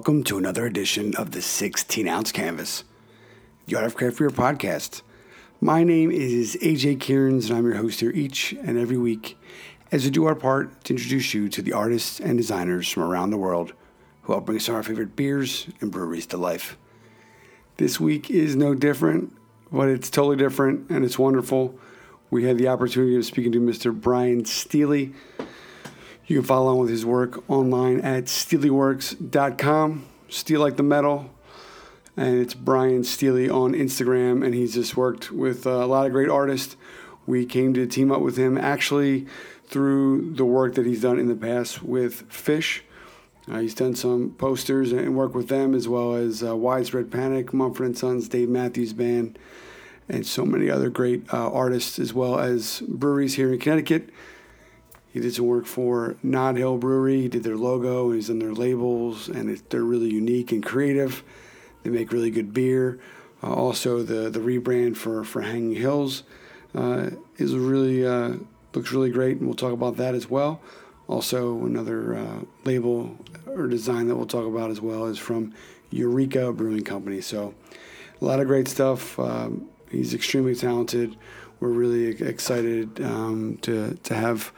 welcome to another edition of the 16 ounce canvas, the Art of Craft Beer podcast. My name is AJ Kearns, and I'm your host here each and every week as we do our part to introduce you to the artists and designers from around the world who help bring some of our favorite beers and breweries to life. This week is no different, but it's totally different and it's wonderful. We had the opportunity of speaking to Mr. Brian Steely you can follow along with his work online at steelyworks.com. Steel like the metal. And it's Brian Steely on Instagram. And he's just worked with a lot of great artists. We came to team up with him actually through the work that he's done in the past with Phish. Uh, he's done some posters and work with them as well as uh, Widespread Panic, Mumford & Sons, Dave Matthews Band, and so many other great uh, artists as well as breweries here in Connecticut. He did some work for Nod Hill Brewery. He did their logo. He's done their labels, and it, they're really unique and creative. They make really good beer. Uh, also, the the rebrand for for Hanging Hills uh, is really uh, looks really great, and we'll talk about that as well. Also, another uh, label or design that we'll talk about as well is from Eureka Brewing Company. So, a lot of great stuff. Um, he's extremely talented. We're really excited um, to to have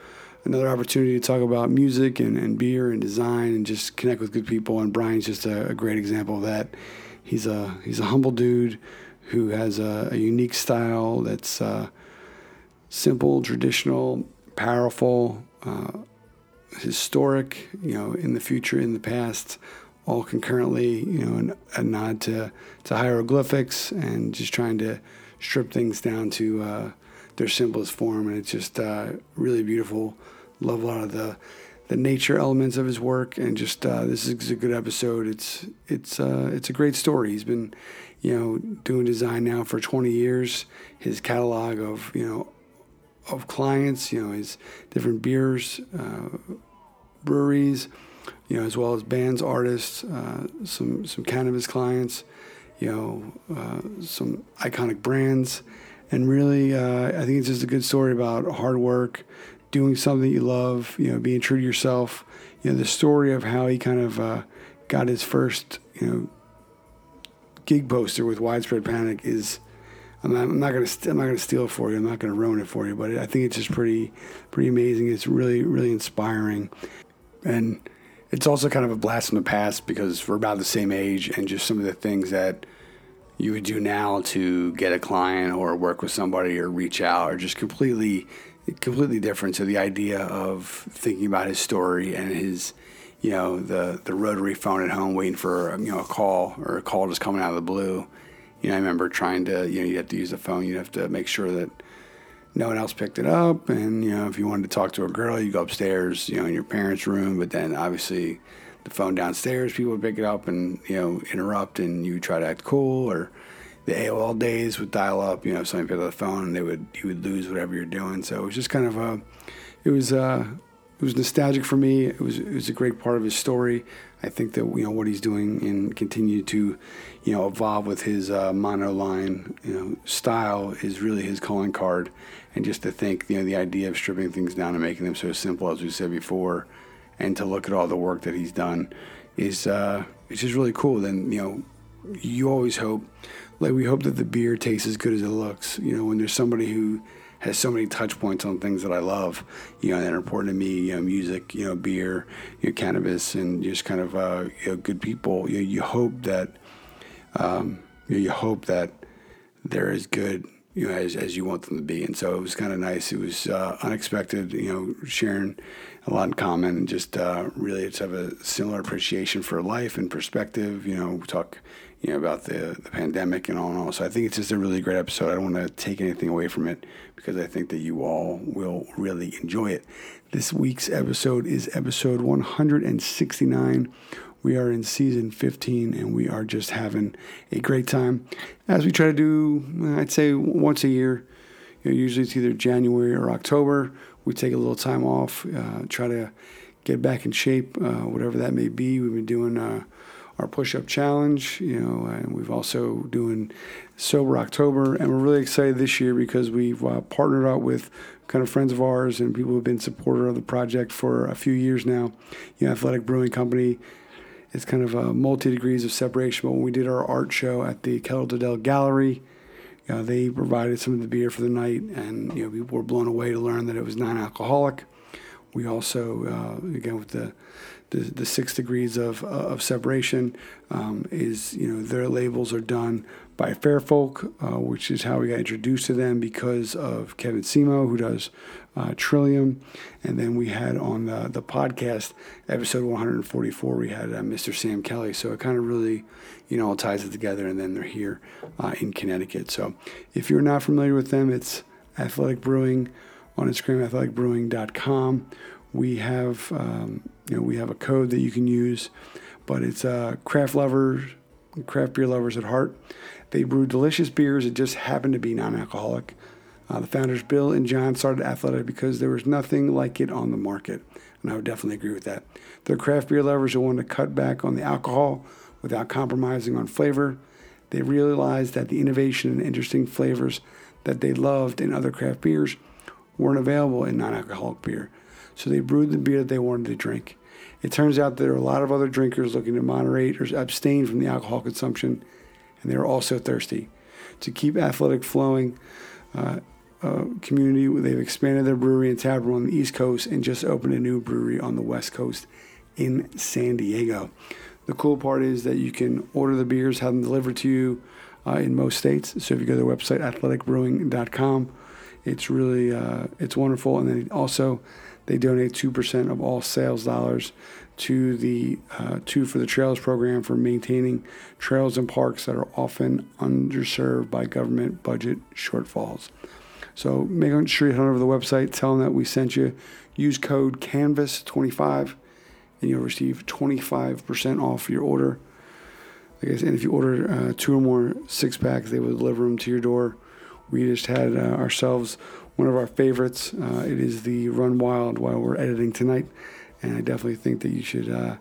another opportunity to talk about music and, and beer and design and just connect with good people. And Brian's just a, a great example of that. He's a he's a humble dude who has a, a unique style that's uh, simple, traditional, powerful, uh, historic. You know, in the future, in the past, all concurrently. You know, a nod to to hieroglyphics and just trying to strip things down to uh, their simplest form, and it's just uh, really beautiful love a lot of the the nature elements of his work, and just uh, this is a good episode. It's it's uh, it's a great story. He's been, you know, doing design now for 20 years. His catalog of you know of clients, you know, his different beers, uh, breweries, you know, as well as bands, artists, uh, some some cannabis clients, you know, uh, some iconic brands, and really, uh, I think it's just a good story about hard work doing something that you love, you know, being true to yourself. You know, the story of how he kind of uh, got his first, you know, gig poster with Widespread Panic is. I'm not, I'm not gonna I'm not gonna steal it for you. I'm not gonna ruin it for you. But I think it's just pretty pretty amazing. It's really really inspiring, and it's also kind of a blast from the past because we're about the same age, and just some of the things that you would do now to get a client or work with somebody or reach out are just completely completely different. So the idea of thinking about his story and his, you know, the the rotary phone at home waiting for you know a call or a call just coming out of the blue. You know, I remember trying to, you know, you have to use the phone. You have to make sure that no one else picked it up. And you know, if you wanted to talk to a girl, you go upstairs, you know, in your parents' room. But then obviously, the phone downstairs, people would pick it up and you know interrupt, and you try to act cool or the AOL days would dial up. You know, somebody picked up the phone and they would you would lose whatever you're doing. So it was just kind of a, it was uh, it was nostalgic for me. It was it was a great part of his story. I think that you know what he's doing and continue to, you know, evolve with his uh, monoline you know style is really his calling card. And just to think, you know, the idea of stripping things down and making them so simple, as we said before, and to look at all the work that he's done, is uh, it's just really cool. Then you know, you always hope like we hope that the beer tastes as good as it looks. You know, when there's somebody who has so many touch points on things that I love, you know, that are important to me, you know, music, you know, beer, you know, cannabis, and just kind of uh, you know, good people. You you hope that um, you, know, you hope that they're as good you know, as, as you want them to be. And so it was kind of nice. It was uh, unexpected, you know, sharing a lot in common and just uh, really to have a similar appreciation for life and perspective. You know, we talk, you know, about the, the pandemic and all and all. So I think it's just a really great episode. I don't want to take anything away from it because I think that you all will really enjoy it. This week's episode is episode 169. We are in season 15 and we are just having a great time as we try to do, I'd say, once a year. You know, usually it's either January or October. We take a little time off, uh, try to get back in shape, uh, whatever that may be. We've been doing uh, our push-up challenge, you know, and we've also doing sober October, and we're really excited this year because we've uh, partnered up with kind of friends of ours and people who've been supporter of the project for a few years now. You know, Athletic Brewing Company it's kind of a multi degrees of separation. But when we did our art show at the Kettle Dell Gallery, you know, they provided some of the beer for the night, and you know, people were blown away to learn that it was non-alcoholic. We also, uh, again, with the, the, the six degrees of, uh, of separation, um, is you know their labels are done by Fairfolk, uh, which is how we got introduced to them because of Kevin Simo, who does uh, Trillium. And then we had on the, the podcast, episode 144, we had uh, Mr. Sam Kelly. So it kind of really, you know, all ties it together. And then they're here uh, in Connecticut. So if you're not familiar with them, it's Athletic Brewing on Instagram, athleticbrewing.com. We have, um, you know, we have a code that you can use, but it's uh, craft lovers, craft beer lovers at heart. They brew delicious beers that just happen to be non alcoholic. Uh, the founders, Bill and John, started Athletic because there was nothing like it on the market. And I would definitely agree with that. They're craft beer lovers who want to cut back on the alcohol without compromising on flavor. They realized that the innovation and interesting flavors that they loved in other craft beers weren't available in non alcoholic beer. So they brewed the beer that they wanted to drink. It turns out there are a lot of other drinkers looking to moderate or abstain from the alcohol consumption and they're also thirsty. To keep athletic flowing, uh, uh, community, they've expanded their brewery and tap on the East Coast and just opened a new brewery on the West Coast in San Diego. The cool part is that you can order the beers, have them delivered to you uh, in most states. So if you go to their website, athleticbrewing.com, it's really uh, it's wonderful. And then also, they donate two percent of all sales dollars to the uh, two for the Trails program for maintaining trails and parks that are often underserved by government budget shortfalls. So make sure you head over to the website, tell them that we sent you. Use code CANVAS25 and you'll receive 25% off your order. I said, and if you order uh, two or more six packs, they will deliver them to your door. We just had uh, ourselves one of our favorites. Uh, it is the Run Wild while we're editing tonight and I definitely think that you should uh,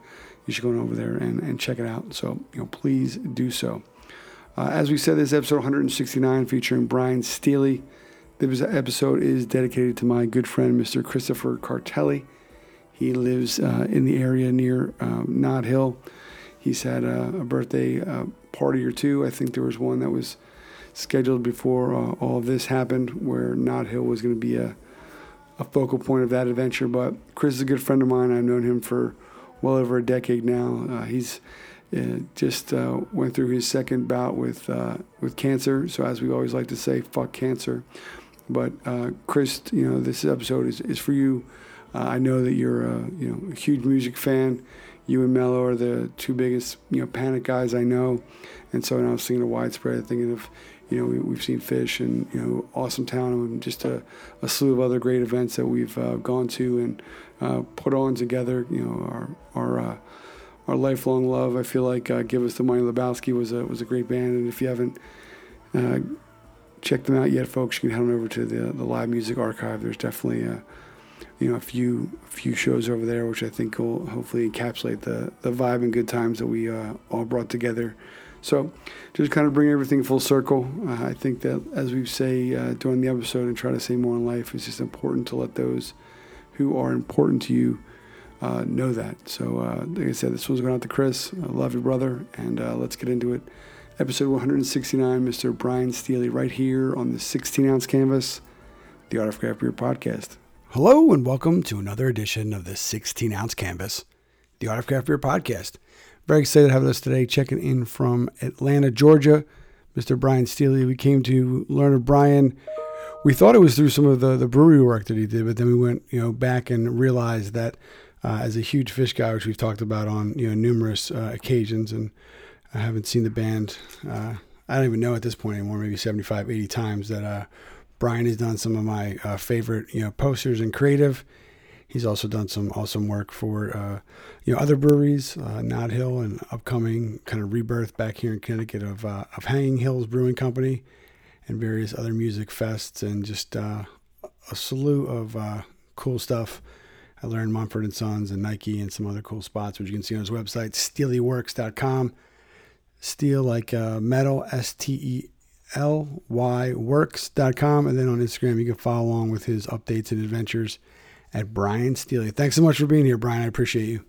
you should go over there and, and check it out. So you know, please do so. Uh, as we said, this episode 169 featuring Brian Steely. This episode is dedicated to my good friend Mr. Christopher Cartelli. He lives uh, in the area near um, Nod Hill. He's had a, a birthday uh, party or two. I think there was one that was scheduled before uh, all of this happened, where Nod Hill was going to be a a focal point of that adventure. But Chris is a good friend of mine. I've known him for well over a decade now. Uh, he's uh, just uh, went through his second bout with uh, with cancer. So as we always like to say, fuck cancer. But uh, Chris, you know, this episode is, is for you. I know that you're a you know a huge music fan. You and Mello are the two biggest you know Panic guys I know, and so now I'm seeing a widespread thinking of you know, we, have seen Phish and, you know, Awesome Town and just a, a slew of other great events that we've uh, gone to and uh, put on together. You know, our, our, uh, our lifelong love. I feel like uh, Give Us the Money Lebowski was a, was a great band. And if you haven't uh, checked them out yet, folks, you can head on over to the, the live music archive. There's definitely a, you know, a few few shows over there, which I think will hopefully encapsulate the, the vibe and good times that we uh, all brought together so, just kind of bring everything full circle. Uh, I think that, as we say uh, during the episode and try to say more in life, it's just important to let those who are important to you uh, know that. So, uh, like I said, this one's going out to Chris. I love you, brother, and uh, let's get into it. Episode 169, Mr. Brian Steely, right here on the 16 ounce canvas, the Art of Craft Beer podcast. Hello, and welcome to another edition of the 16 ounce canvas, the Art of Craft Beer podcast. Very excited to have us today, checking in from Atlanta, Georgia, Mr. Brian Steely. We came to learn of Brian. We thought it was through some of the, the brewery work that he did, but then we went, you know, back and realized that uh, as a huge Phish guy, which we've talked about on you know numerous uh, occasions, and I haven't seen the band. Uh, I don't even know at this point anymore. Maybe 75, 80 times that uh, Brian has done some of my uh, favorite you know posters and creative. He's also done some awesome work for uh, you know other breweries, uh, Nod Hill, and upcoming kind of rebirth back here in Connecticut of uh, of Hanging Hills Brewing Company, and various other music fests, and just uh, a slew of uh, cool stuff. I learned Mumford and Sons and Nike and some other cool spots, which you can see on his website, steelyworks.com. Steel like uh, metal, S T E L Y works.com. And then on Instagram, you can follow along with his updates and adventures at Brian Steely. Thanks so much for being here, Brian. I appreciate you.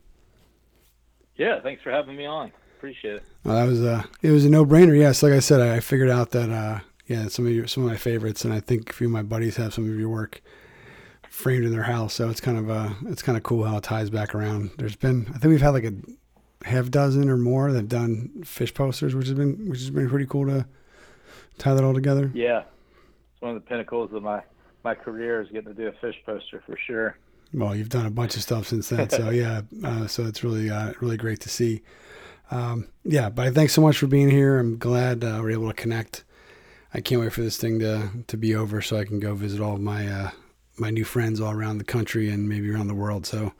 Yeah, thanks for having me on. Appreciate it. Well, that was a it was a no brainer. Yes, like I said, I figured out that uh, yeah, some of your some of my favorites, and I think a few of my buddies have some of your work framed in their house. So it's kind of uh it's kind of cool how it ties back around. There's been I think we've had like a half dozen or more that've done Phish posters, which has been which has been pretty cool to tie that all together. Yeah, it's one of the pinnacles of my my career is getting to do a Phish poster for sure. Well, you've done a bunch of stuff since then, so yeah, uh, so it's really uh, really great to see. Um, yeah, but thanks so much for being here. I'm glad uh, we're able to connect. I can't wait for this thing to to be over so I can go visit all of my uh, my new friends all around the country and maybe around the world. So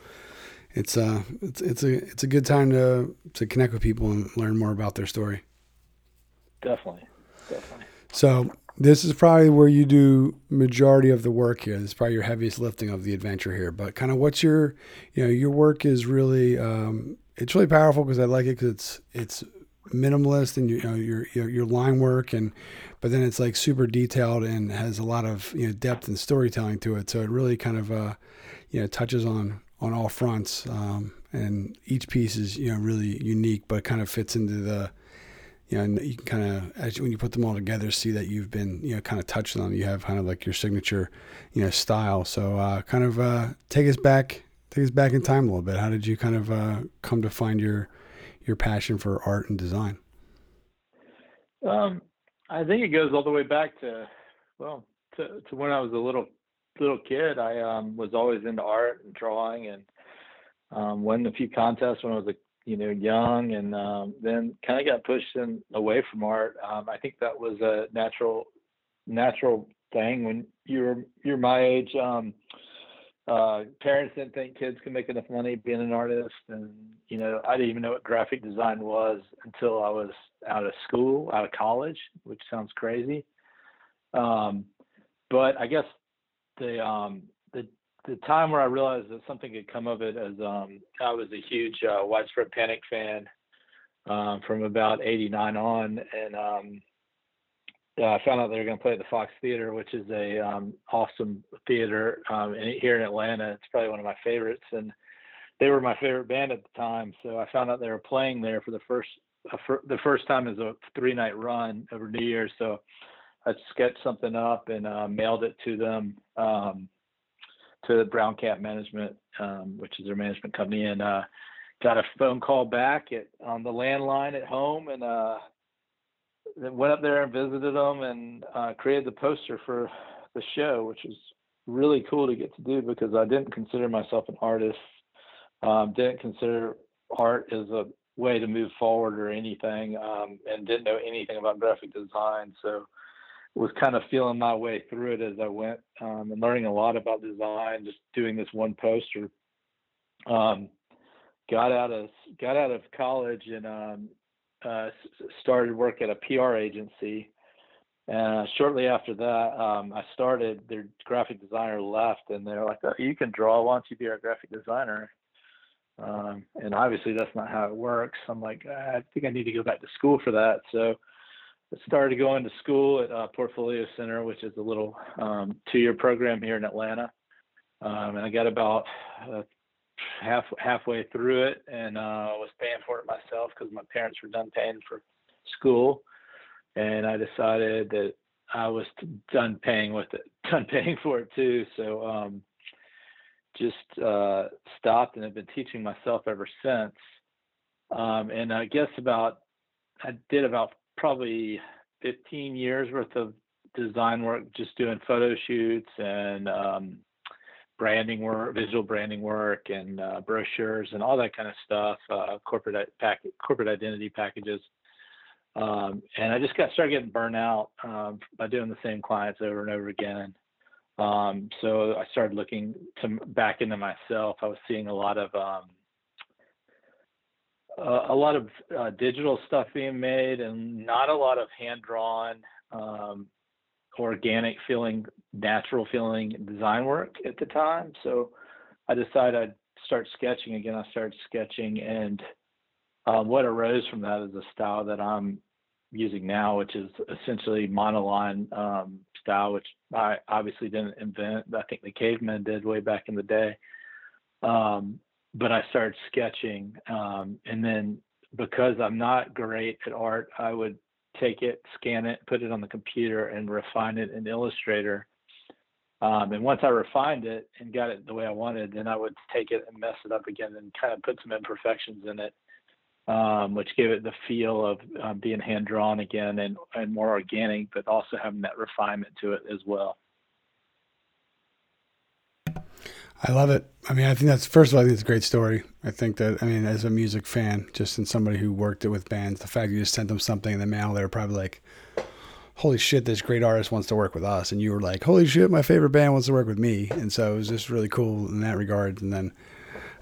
it's uh it's it's a it's a good time to to connect with people and learn more about their story. Definitely, definitely. So this is probably where you do majority of the work here. This is probably your heaviest lifting of the adventure here. But kind of what's your, you know, your work is really, um, it's really powerful because I like it because it's it's minimalist and you know your, your your line work and, but then it's like super detailed and has a lot of you know depth and storytelling to it. So it really kind of, uh, you know, touches on on all fronts. Um, and each piece is you know really unique, but kind of fits into the you know, and you can kind of, when you put them all together, see that you've been, you know, kind of touched on. You have kind of like your signature, you know, style. So, uh, kind of uh, take us back, take us back in time a little bit. How did you kind of uh, come to find your your passion for art and design? Um, I think it goes all the way back to, well, to, to when I was a little little kid. I um, was always into art and drawing, and um, won a few contests when I was a you know, young and um, then kind of got pushed in away from art. Um, I think that was a natural, natural thing when you're you're my age. Um, uh, parents didn't think kids could make enough money being an artist, and you know, I didn't even know what graphic design was until I was out of school, out of college, which sounds crazy. Um, but I guess the um, the time where I realized that something could come of it as um, I was a huge uh, widespread panic fan um, from about '89 on, and um, I found out they were going to play at the Fox Theater, which is a um, awesome theater um, here in Atlanta. It's probably one of my favorites, and they were my favorite band at the time. So I found out they were playing there for the first uh, for the first time as a three night run over New Year's. So I sketched something up and uh, mailed it to them. Um, to Brown Cat Management, um, which is their management company, and uh, got a phone call back at on the landline at home, and uh, then went up there and visited them and uh, created the poster for the show, which was really cool to get to do because I didn't consider myself an artist, um, didn't consider art as a way to move forward or anything, um, and didn't know anything about graphic design, so was kind of feeling my way through it as I went um, and learning a lot about design, just doing this one poster. Um, got out of got out of college and um, uh, started work at a PR agency. And shortly after that, um, I started. Their graphic designer left, and they're like, oh, "You can draw. Why don't you be our graphic designer?" Um, and obviously, that's not how it works. I'm like, I think I need to go back to school for that. So started going to school at uh, Portfolio Center, which is a little um, two-year program here in Atlanta. Um, and I got about uh, half halfway through it, and uh, was paying for it myself because my parents were done paying for school, and I decided that I was done paying with it, done paying for it too. So um, just uh, stopped and have been teaching myself ever since. Um, and I guess about I did about probably 15 years worth of design work, just doing photo shoots and um, branding work, visual branding work, and uh, brochures and all that kind of stuff, uh, corporate pack, corporate identity packages. Um, and I just got started getting burnt out um, by doing the same clients over and over again. Um, so I started looking to back into myself. I was seeing a lot of um, uh, a lot of uh, digital stuff being made and not a lot of hand drawn, um, organic feeling, natural feeling design work at the time. So I decided I'd start sketching again. I started sketching, and uh, what arose from that is a style that I'm using now, which is essentially monoline um, style, which I obviously didn't invent. I think the cavemen did way back in the day. Um, but I started sketching, um, and then because I'm not great at art, I would take it, scan it, put it on the computer, and refine it in Illustrator. Um, and once I refined it and got it the way I wanted, then I would take it and mess it up again and kind of put some imperfections in it, um, which gave it the feel of um, being hand drawn again and, and more organic, but also having that refinement to it as well. I love it. I mean, I think that's first of all, I think it's a great story. I think that I mean, as a music fan, just in somebody who worked it with bands, the fact you just sent them something in the mail, they're probably like, "Holy shit, this great artist wants to work with us," and you were like, "Holy shit, my favorite band wants to work with me," and so it was just really cool in that regard. And then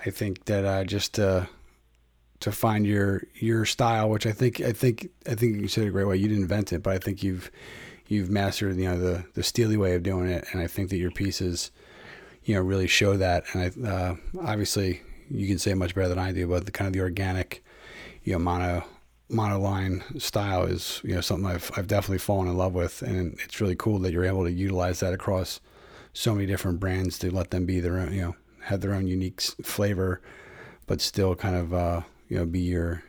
I think that uh, just uh, to find your your style, which I think I think I think you said it a great way. You didn't invent it, but I think you've you've mastered you know the the Steely way of doing it, and I think that your pieces you know really show that. And I, uh, obviously, you can say much better than I do, but the kind of the organic, you know, mono monoline style is you know something I've I've definitely fallen in love with, and it's really cool that you're able to utilize that across so many different brands to let them be their own, you know, have their own unique flavor, but still kind of uh, you know be your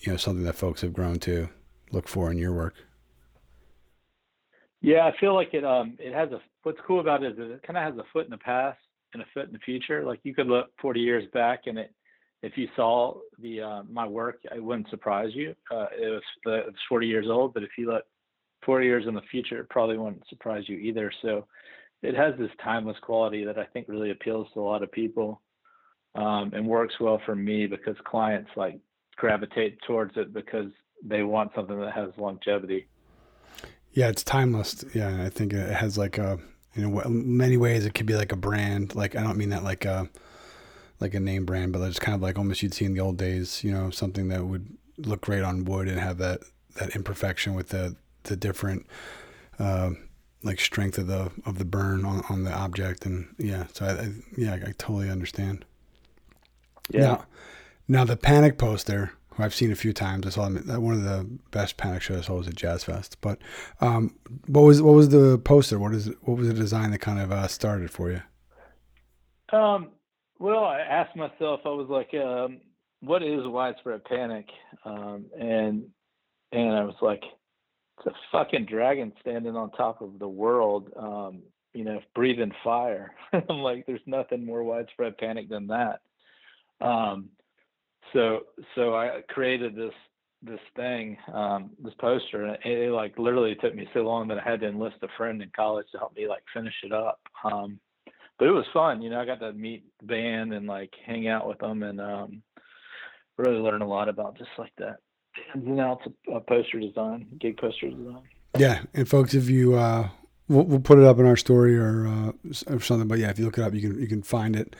you know something that folks have grown to look for in your work. Yeah, I feel like it. Um, it has a. What's cool about it is it kind of has a foot in the past and a foot in the future. Like you could look 40 years back, and it, if you saw the uh, my work, it wouldn't surprise you. Uh, it was the, it's 40 years old, but if you look 40 years in the future, it probably wouldn't surprise you either. So, it has this timeless quality that I think really appeals to a lot of people, um, and works well for me because clients like gravitate towards it because they want something that has longevity. Yeah, it's timeless. Yeah, I think it has like a you know many ways it could be like a brand. Like I don't mean that like a like a name brand, but it's kind of like almost you'd see in the old days. You know, something that would look great on wood and have that that imperfection with the the different uh, like strength of the of the burn on, on the object. And yeah, so I, I yeah I totally understand. Yeah. Now, now the panic poster who I've seen a few times. I saw him at one of the best Panic shows I saw was at Jazz Fest. But um, what was what was the poster? What is what was the design that kind of uh, started for you? Um, well, I asked myself. I was like, um, "What is widespread panic?" Um, and and I was like, "It's a fucking dragon standing on top of the world." Um, you know, breathing fire. I'm like, "There's nothing more widespread panic than that." Um, so so I created this this thing, um, this poster, and it, it, like literally took me so long that I had to enlist a friend in college to help me like finish it up. Um, but it was fun, you know. I got to meet the band and like hang out with them, and um, really learn a lot about just like that and outs of uh, poster design, gig poster design. Yeah, and folks, if you uh, we'll, we'll put it up in our story or uh, or something, but yeah, if you look it up, you can you can find it.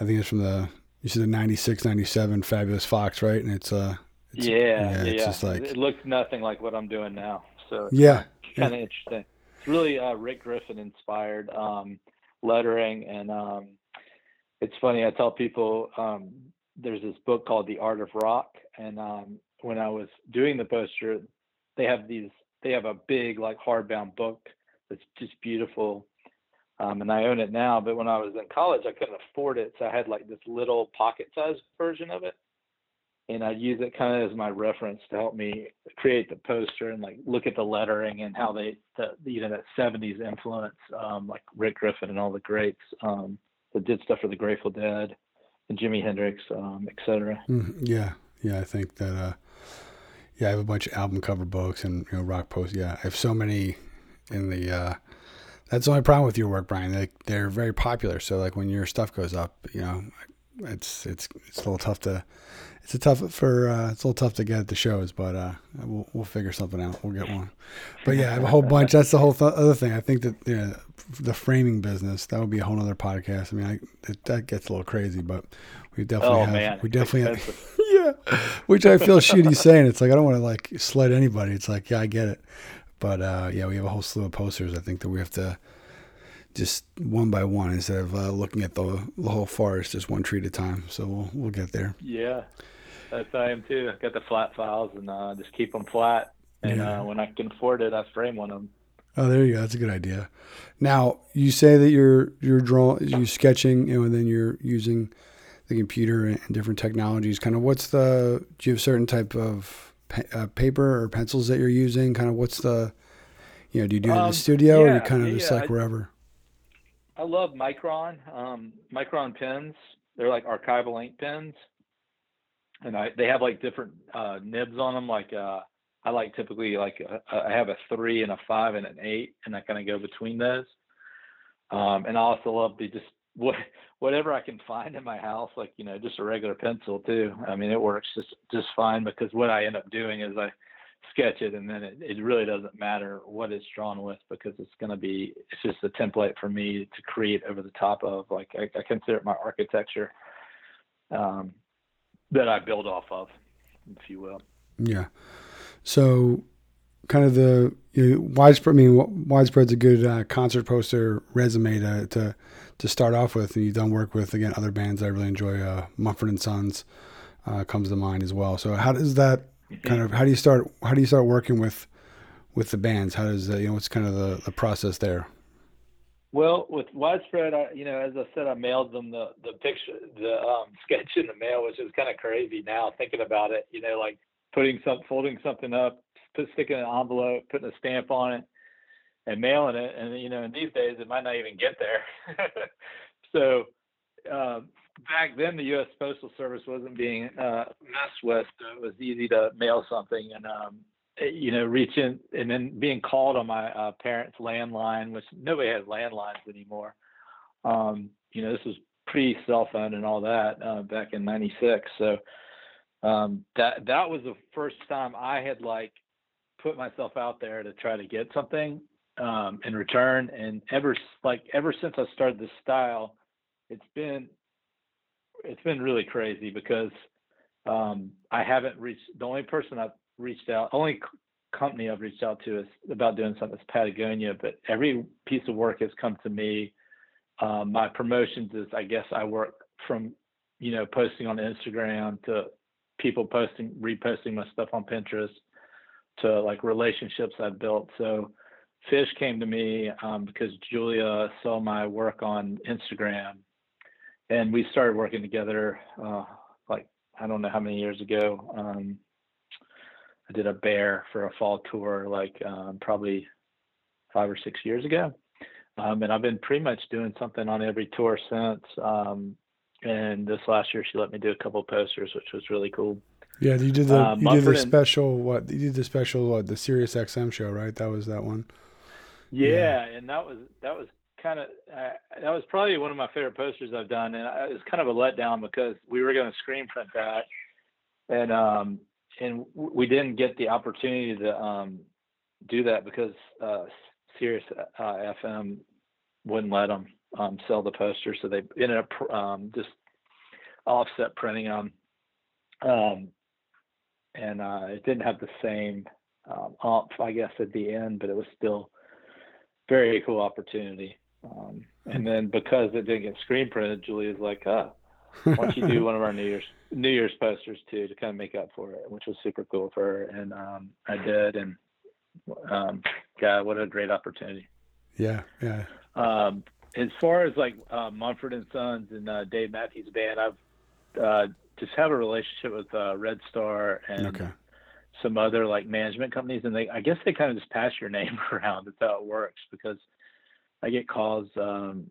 I think it's from the you see the 96, 97 Fabulous Fox, right? And it's uh, it's, yeah, yeah, it's yeah. just like it looks nothing like what I'm doing now. So yeah, kind of yeah. interesting. It's really uh, Rick Griffin inspired um, lettering, and um, it's funny. I tell people um, there's this book called The Art of Rock, and um, when I was doing the poster, they have these. They have a big like hardbound book that's just beautiful um, and I own it now. But when I was in college, I couldn't afford it, so I had like this little pocket-sized version of it, and I'd use it kind of as my reference to help me create the poster and like look at the lettering and how they, the, you know, that '70s influence, um, like Rick Griffin and all the greats um, that did stuff for the Grateful Dead and Jimi Hendrix, um, etc. Mm, yeah, yeah, I think that. Uh, yeah, I have a bunch of album cover books and you know rock posts. Yeah, I have so many in the. Uh, that's the only problem with your work, Brian. They, they're very popular. So like when your stuff goes up, you know, it's it's it's a little tough to it's a tough for uh, it's a little tough to get at the shows, but uh, we'll we'll figure something out. We'll get one. But yeah, I have a whole bunch. That's the whole th- other thing. I think that you know, the framing business that would be a whole other podcast. I mean, I, it, that gets a little crazy, but we definitely oh, have man. we definitely have yeah, which I feel shitty saying. It's like I don't want to like sled anybody. It's like yeah, I get it. But uh, yeah, we have a whole slew of posters. I think that we have to just one by one instead of uh, looking at the, the whole forest, just one tree at a time. So we'll we'll get there. Yeah, that's I am too. I got the flat files and uh, just keep them flat. And yeah. uh, when I can afford it, I frame one of them. Oh, there you go. That's a good idea. Now you say that you're you're drawing, you're sketching, you know, and then you're using the computer and different technologies. Kind of what's the do you have certain type of uh, paper or pencils that you're using? Kind of what's the you know do you do it in the Um, studio or you kind of yeah, just like I- wherever? I love Micron, um, Micron pens. They're like archival ink pens, and I they have like different uh, nibs on them. Like uh, I like typically like uh, I have a three and a five and an eight, and I kind of go between those. Um, and I also love to just what whatever I can find in my house, like you know, just a regular pencil too. I mean, it works just just fine because what I end up doing is I sketch it and then it, it really doesn't matter what it's drawn with because it's going to be it's just a template for me to create over the top of like i, I consider it my architecture um, that i build off of if you will Yeah. So, kind of the you know, widespread. I mean, wi- widespread's a good uh, concert poster resume to, to to start off with. And you've done work with again other bands I really enjoy. Uh, Mumford and Sons uh, comes to mind as well. So, how does that kind of how do you start how do you start working with with the bands? How does that, you know what's kind of the, the process there? well with widespread I, you know as i said i mailed them the the picture the um, sketch in the mail which is kind of crazy now thinking about it you know like putting some folding something up put, sticking an envelope putting a stamp on it and mailing it. And you know, in these days, it might not even get there. so um, back then, the U.S. Postal Service wasn't being uh, messed with. So it was easy to mail something and um, you know reach in and then being called on my uh, parents' landline, which nobody has landlines anymore. Um, you know, this was pre cell phone and all that uh, back in '96. So um, that that was the first time I had like put myself out there to try to get something um, in return. And ever like ever since I started this style, it's been it's been really crazy because um, I haven't reached the only person I've reached out, only company I've reached out to is about doing something is Patagonia. But every piece of work has come to me. Um, my promotions is I guess I work from you know posting on Instagram to people posting reposting my stuff on Pinterest to like relationships I've built. So Phish came to me um, because Julia saw my work on Instagram, and we started working together. Uh, like I don't know how many years ago. Um, I did a bear for a fall tour, like um, probably five or six years ago, um, and I've been pretty much doing something on every tour since. Um, and this last year, she let me do a couple posters, which was really cool. Yeah, you did the Uh, you did the special what you did the special what the Sirius XM show right? That was that one. Yeah, Yeah. and that was that was kind of uh, that was probably one of my favorite posters I've done, and I, it was kind of a letdown because we were going to screen print that, and um and we didn't get the opportunity to um do that because uh Sirius uh, FM wouldn't let them um sell the posters, so they ended up um just offset printing them, um and uh it didn't have the same um, umph, I guess, at the end, but it was still very cool opportunity. Um, and then because it didn't get screen printed, Julia's like, "Huh, why don't you do one of our New Year's New Year's posters too to kind of make up for it?" Which was super cool for her, and um, I did. And um, God, what a great opportunity! yeah, yeah. Um, as far as like uh, Mumford and Sons and uh, Dave Matthews Band, I've uh, just have a relationship with uh, Red Star and Okay. Some other like management companies, and they I guess they kind of just pass your name around. That's how it works because I get calls um,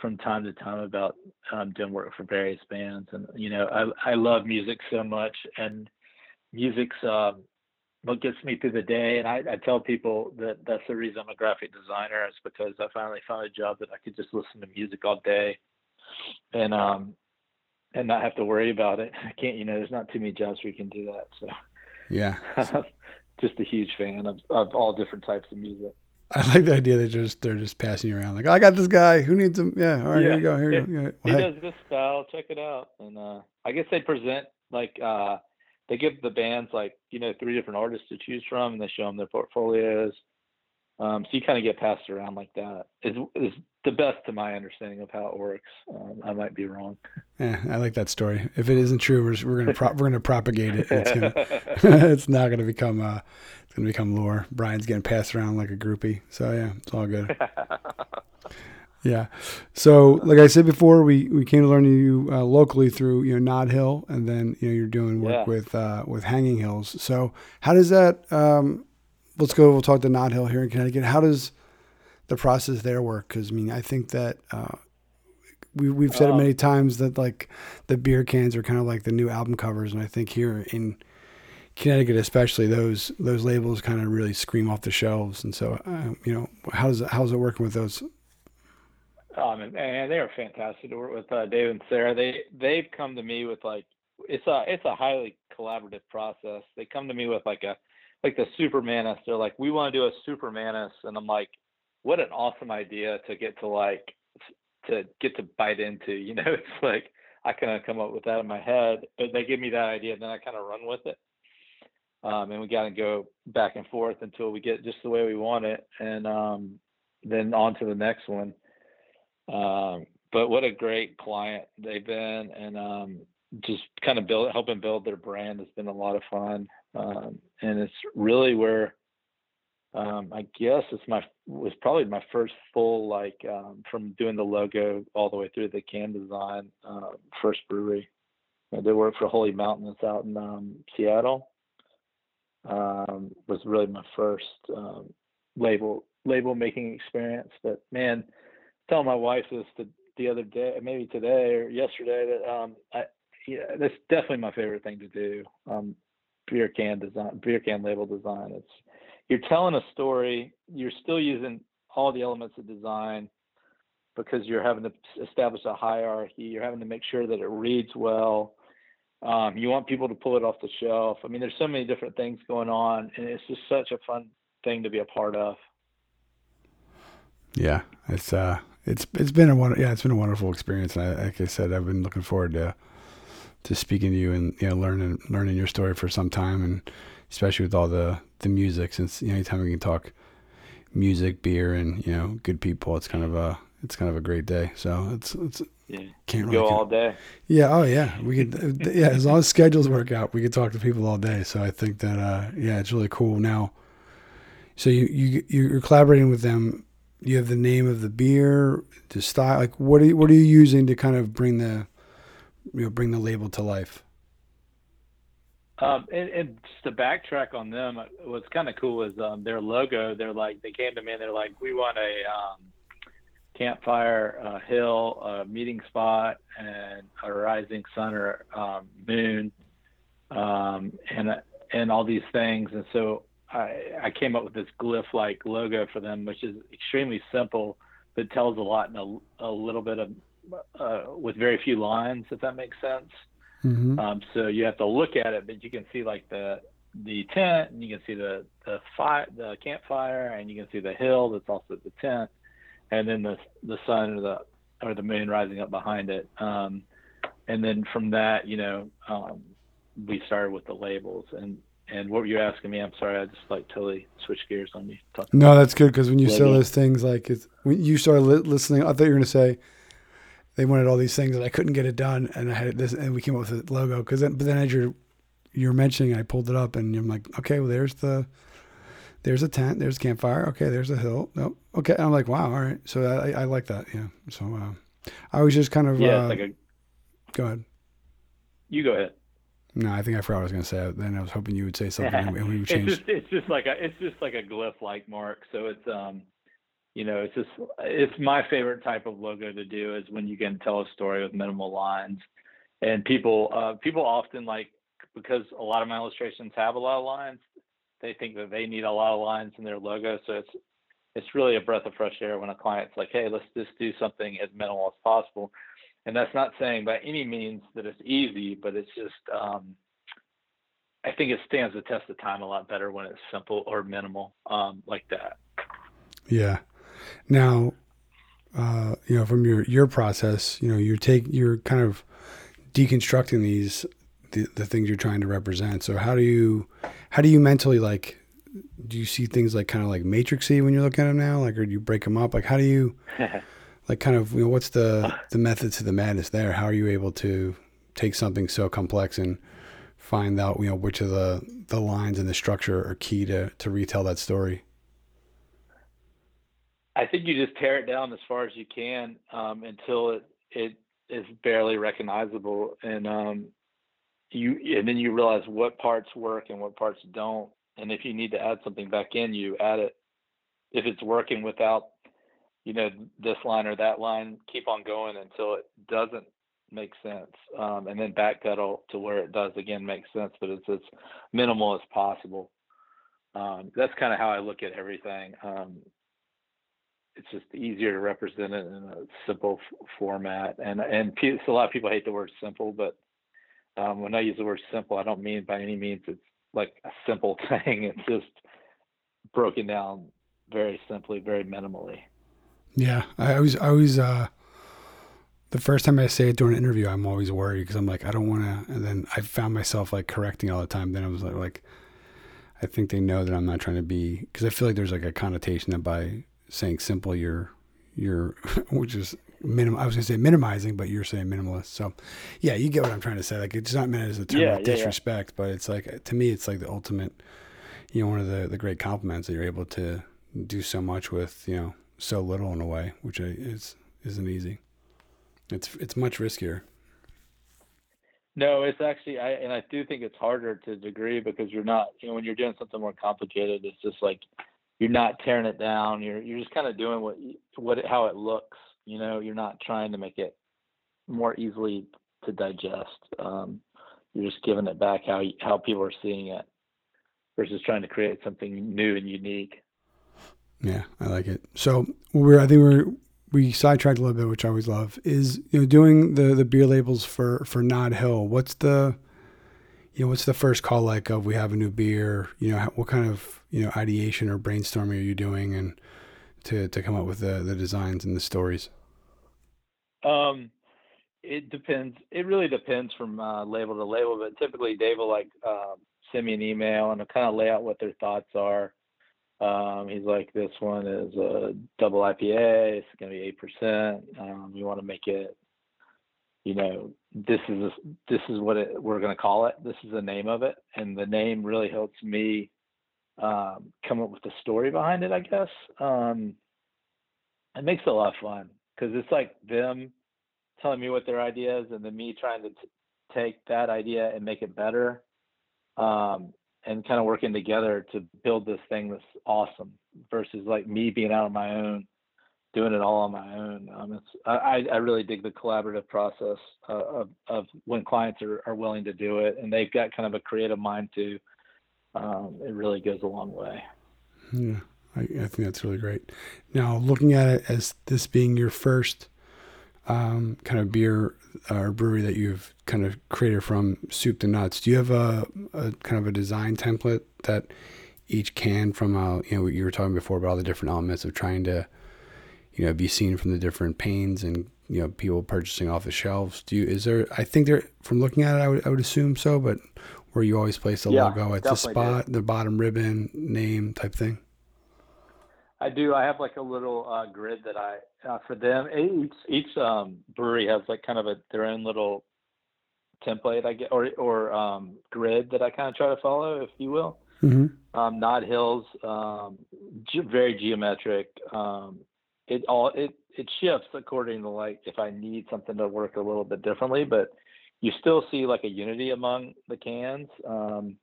from time to time about um, doing work for various bands, and you know I I love music so much, and music's um, what gets me through the day. And I, I tell people that that's the reason I'm a graphic designer is because I finally found a job that I could just listen to music all day, and um and not have to worry about it. I can't, you know, there's not too many jobs where you can do that. So Yeah. just a huge fan of, of all different types of music. I like the idea that they're just they're just passing you around like I got this guy who needs him. Yeah, all right, here Yeah. you go. Here you go. Yeah. He Well, hey, does this style. Check it out. And uh, I guess they present like uh, they give the bands like you know three different artists to choose from, and they show them their portfolios. Um, so you kind of get passed around like that. Is is the best to my understanding of how it works. Um, I might be wrong. yeah, I like that story. If it isn't true, we're, we're gonna pro- we're gonna propagate it. It's gonna it's not gonna become uh it's gonna become lore. Brian's getting passed around like a groupie. So yeah, it's all good. Yeah. So, like I said before, we, we came to learn you uh, locally through you know Nod Hill, and then you know you're doing work Yeah. with uh, with Hanging Hills. So, how does that? Um, let's go. We'll talk to Nod Hill here in Connecticut. How does the process there work? Because I mean, I think that uh, we we've said it Um, many times that like the beer cans are kind of like the new album covers, and I think here in Connecticut, especially those those labels kind of really scream off the shelves. And so, uh, you know, how does it, how's it working with those? Um, and, and they are fantastic to work with uh, Dave and Sarah. They they've come to me with like it's a it's a highly collaborative process. They come to me with like a like the Supermanus. They're like, we want to do a Supermanus, and I'm like, what an awesome idea to get to like to get to bite into. You know, it's like I kind of come up with that in my head, but they give me that idea, and then I kind of run with it. Um, and we got to go back and forth until we get just the way we want it, and um, then on to the next one. Um, but what a great client they've been, and um, just kind of build helping build their brand has been a lot of fun. Um, and it's really where um, I guess it's my was probably my first full like um, from doing the logo all the way through the can design uh, first brewery. I did work for Holy Mountain that's out in um, Seattle. Um, was really my first um, label label making experience. But man, tell my wife this the, the other day, maybe today or yesterday, that I yeah, that's definitely my favorite thing to do. Um, beer can design, beer can label design. It's you're telling a story. You're still using all the elements of design because you're having to establish a hierarchy. You're having to make sure that it reads well. Um, you want people to pull it off the shelf. I mean, there's so many different things going on, and it's just such a fun thing to be a part of. Yeah, it's uh, it's it's been a yeah, it's been a wonderful experience, and I, like I said, I've been looking forward to to speaking to you and you know learning learning your story for some time, and especially with all the the music, since you know anytime we can talk music, beer, and you know good people, it's kind of a it's kind of a great day. So it's it's Yeah, can't go really all day. yeah, oh yeah, we could yeah as long as schedules work out, we could talk to people all day. So I think that uh, yeah, it's really cool now. So you you you're collaborating with them. You have the name of the beer, the style. Like what are you, what are you using to kind of bring the you know bring the label to life? Um, and, and just to backtrack on them, uh, what's kind of cool is um, their logo. They're like, they came to me and they're like, we want a um, campfire, uh, hill, a meeting spot, and a rising sun or um, moon, um, and and all these things. And so I, I came up with this glyph-like logo for them, which is extremely simple, but tells a lot in a, a little bit of uh, with very few lines, if that makes sense. Mm-hmm. Um, so you have to look at it, but you can see like the the tent, and you can see the the fire, the campfire, and you can see the hill that's also the tent, and then the the sun or the or the moon rising up behind it. Um, and then from that, you know, um, we started with the labels. And and what were you asking me? I'm sorry, I just like totally switched gears on you. No, that's good because when you say those things, like it's, when you started li- listening, I thought you were going to say they wanted all these things and I couldn't get it done, and I had this, and we came up with the logo. Because then, but then as you're you're mentioning, I pulled it up, and I'm like, okay, well, there's the there's a tent, there's a campfire, okay, there's a hill, no, okay, and I'm like, wow, all right, so I, I like that, yeah. So uh, I was just kind of yeah, uh, like a. go ahead. You go ahead. No, I think I forgot what I was going to say. Then I was hoping you would say something, and we- would it's change. just it's just like a it's just like a glyph like mark so it's um you know it's just it's my favorite type of logo to do is when you can tell a story with minimal lines and people uh people often like because a lot of my illustrations have a lot of lines they think that they need a lot of lines in their logo so it's it's really a breath of fresh air when a client's like hey let's just do something as minimal as possible and that's not saying by any means that it's easy but it's just um I think it stands the test of time a lot better when it's simple or minimal um, like that. Yeah. Now, uh, you know, from your your process, you know, you're take you're kind of deconstructing these the, the things you're trying to represent. So how do you how do you mentally like do you see things like kind of like matrixy when you're looking at them now, like or do you break them up? Like how do you like kind of you know what's the the method to the madness there? How are you able to take something so complex and find out you know which of the the lines and the structure are key to to retell that story? I think you just tear it down as far as you can um, until it it is barely recognizable, and um, you and then you realize what parts work and what parts don't. And if you need to add something back in, you add it. If it's working without, you know, this line or that line, keep on going until it doesn't make sense, um, and then backpedal to where it does again make sense, but it's as minimal as possible. Um, that's kind of how I look at everything. Um, it's just easier to represent it in a simple f- format, and and a lot of people hate the word simple, but um, when I use the word simple, I don't mean by any means it's like a simple thing. It's just broken down very simply, very minimally. Yeah, I always, I always, uh, the first time I say it during an interview, I'm always worried because I'm like, I don't want to. And then I found myself like correcting all the time. Then I was like, like, I think they know that I'm not trying to be because I feel like there's like a connotation that by saying simple, you're, you're, which is minim. I was gonna say minimizing, but you're saying minimalist. So, yeah, you get what I'm trying to say. Like, it's not meant as a term Yeah, of yeah, yeah. disrespect, but it's like to me, it's like the ultimate. You know, one of the the great compliments that you're able to do so much with you know so little in a way, which is isn't easy. It's it's much riskier. No, it's actually I and I do think it's harder to a degree because you're not you know when you're doing something more complicated, it's just like you're not tearing it down. You're you're just kind of doing what what how it looks. You know, you're not trying to make it more easily to digest. Um, you're just giving it back how how people are seeing it versus trying to create something new and unique. Yeah, I like it. So we're I think we're we sidetracked a little bit, which I always love. Is you know doing the the beer labels for for Nod Hill. What's the you know what's the first call like of we have a new beer? You know what kind of you know ideation or brainstorming are you doing and to to come up with the the designs and the stories? Um, it depends. It really depends from uh, label to label, but typically Dave will like um, send me an email and kind of lay out what their thoughts are. Um, he's like, this one is a double IPA. It's going to be eight percent. Um, we want to make it, you know, this is a, this is what it, we're going to call it. This is the name of it, and the name really helps me um, come up with the story behind it. I guess um, it makes it a lot of fun because it's like them telling me what their idea is and then me trying to t- take that idea and make it better um, and kind of working together to build this thing that's awesome versus like me being out on my own doing it all on my own um, it's I, I really dig the collaborative process uh, of, of when clients are, are willing to do it and they've got kind of a creative mind too um, it really goes a long way Yeah, I, I think that's really great. Now, looking at it as this being your first um, kind of beer or brewery that you've kind of created from soup to nuts, do you have a, a kind of a design template that each can from uh, you know you were talking before about all the different elements of trying to you know be seen from the different panes and you know people purchasing off the shelves. Do you is there? I think there from looking at it, I would I would assume so, but where you always place the Yeah, logo at the do. spot, the bottom ribbon, name type thing. I do. I have like a little uh, grid that I uh, for them. Each each um, brewery has like kind of a their own little template, I get, or or um, grid that I kind of try to follow, if you will. Mm-hmm. Um, Nod Hills, um, ge- very geometric. Um, it all it it shifts according to like if I need something to work a little bit differently, but you still see like a unity among the cans. Um,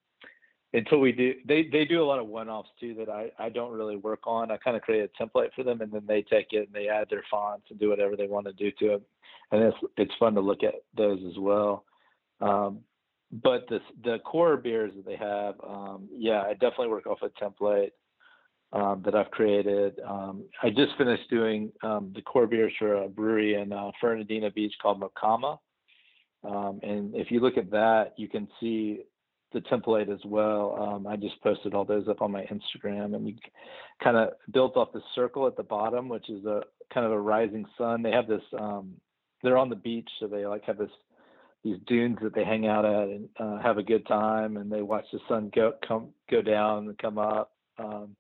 until we do they they do a lot of one-offs too that I, I don't really work on. I kind of create a template for them and then they take it and they add their fonts and do whatever they want to do to it. And it's it's fun to look at those as well. Um, but the the core beers that they have, um, yeah, I definitely work off a template um, that I've created. Um, I just finished doing um, the core beers for a brewery in uh, Fernandina Beach called Mocama. Um, and if you look at that, you can see the template as well. Um, I just posted all those up on my Instagram, and you kind of built off the circle at the bottom, which is a kind of a rising sun. They have this. Um, they're on the beach, so they like have this these dunes that they hang out at and uh, have a good time, and they watch the sun go come go down and come up. Um,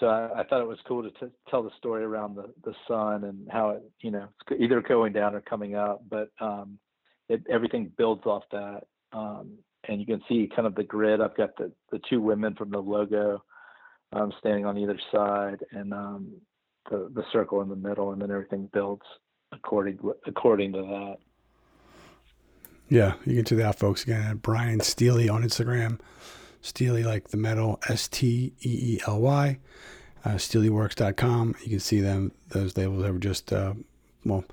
so I, I thought it was cool to t- tell the story around the the sun and how it you know it's either going down or coming up, but um, it, everything builds off that. Um, and you can see kind of the grid. I've got the, the two women from the logo um, standing on either side, and um, the the circle in the middle, and then everything builds according according to that. Yeah, you can do that, folks. Again, Brian Steely on Instagram. Steely like the metal, S T E E L Y. Uh, SteelyWorks.com. You can see them. Those labels that were just uh, well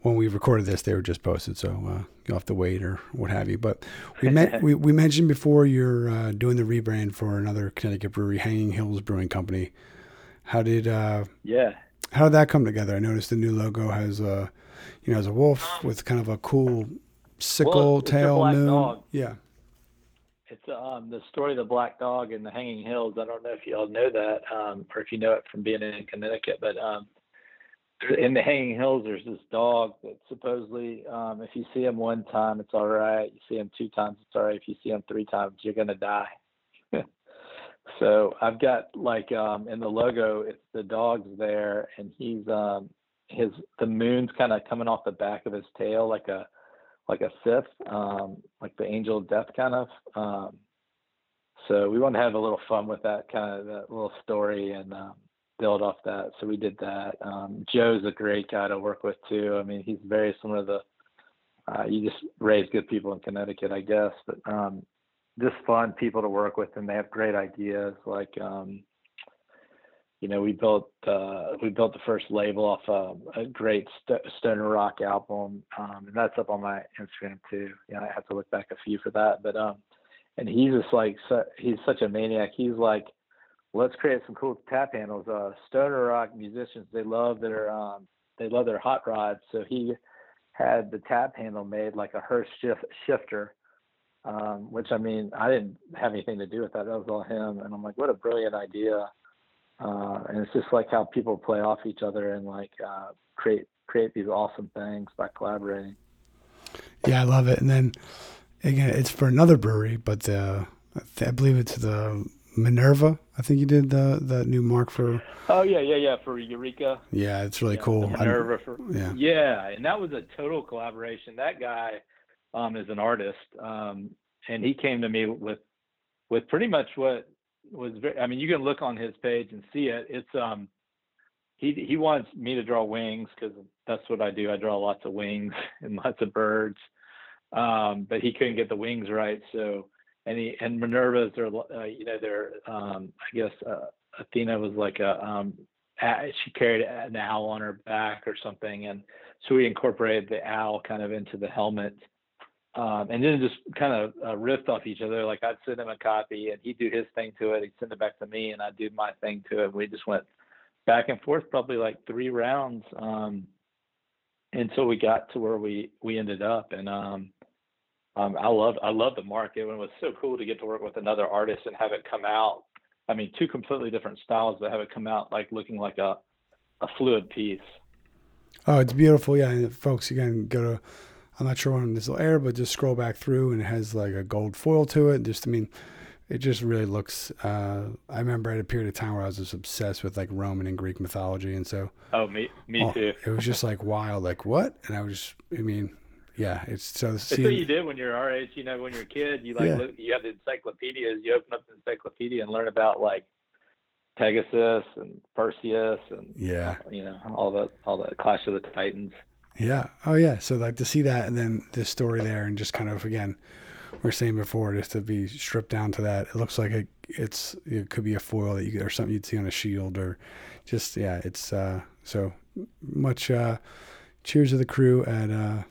when we recorded this, they were just posted, so uh, you'll have to wait or what have you. But we met, we, we mentioned before you're uh, doing the rebrand for another Connecticut brewery, Hanging Hills Brewing Company. How did uh, yeah? How did that come together? I noticed the new logo has a you know has a wolf with kind of a cool sickle well, tail moon. Dog. Yeah. It's um, the story of the black dog in the Hanging Hills. I don't know if you all know that, um, or if you know it from being in Connecticut, but um, in the Hanging Hills, there's this dog that supposedly, um, if you see him one time, it's all right. You see him two times, it's all right. If you see him three times, you're gonna die. so I've got like um, in the logo, it's the dog's there, and he's um, his the moon's kind of coming off the back of his tail like a like a Sith, um, like the angel of death kind of. Um, so we want to have a little fun with that kind of that little story and um, build off that. So we did that. Um, Joe's a great guy to work with too. I mean, he's very similar to uh, you just raise good people in Connecticut, I guess, but um, just fun people to work with, and they have great ideas. Like, um, you know, we built uh, we built the first label off a, a great St- Stoner Rock album, um, and that's up on my Instagram too. You know, I have to look back a few for that, but um, and he's just like so, he's such a maniac. He's like let's create some cool tap handles. Uh, stoner rock musicians, they love their um, they love their hot rods. So he had the tap handle made like a Hurst shift, shifter, um, which I mean I didn't have anything to do with that. That was all him. And I'm like, what a brilliant idea. Uh, and it's just like how people play off each other and like uh, create create these awesome things by collaborating. Yeah, I love it. And then again, it's for another brewery, but I believe it's the Minerva. I think you did the the new mark for. Oh yeah, yeah, yeah, for Eureka. Yeah, it's really yeah, cool. Minerva for, yeah. Yeah, and that was a total collaboration. That guy um, is an artist, um, and he came to me with with pretty much what was. Very, I mean, you can look on his page and see it. It's um, he he wants me to draw wings because that's what I do. I draw lots of wings and lots of birds, um, but he couldn't get the wings right, so and and Minerva's are uh, you know they're um, I guess uh, Athena was like a um, she carried an owl on her back or something, and so we incorporated the owl kind of into the helmet, um, and then just kind of uh, riffed off each other. Like I'd send him a copy, and he'd do his thing to it. He'd send it back to me, and I'd do my thing to it. We just went back and forth, probably like three rounds, um, until we got to where we we ended up, and um, um, I love I love the market. And it was so cool to get to work with another artist and have it come out. I mean, two completely different styles, but have it come out like looking like a a fluid piece. Oh, it's beautiful. Yeah, and folks, you can go to. I'm not sure when this will air, but just scroll back through, and it has like a gold foil to it. Just, I mean, it just really looks. Uh, I remember at a period of time where I was just obsessed with like Roman and Greek mythology, and so. Oh, me, me oh, too. it was just like wild, like what? And I was, I mean, yeah, it's so. That's what you did when you're our age. You know, when you're a kid, you like yeah. look, you have the encyclopedias. You open up the encyclopedia and learn about like Pegasus and Perseus and yeah, you know, all the all the Clash of the Titans. Yeah. Oh yeah. So like to see that and then this story there and just kind of again, we are saying before just to be stripped down to that. It looks like it, it's it could be a foil that you or something you'd see on a shield or just yeah. It's uh so much. uh Cheers to the crew at uh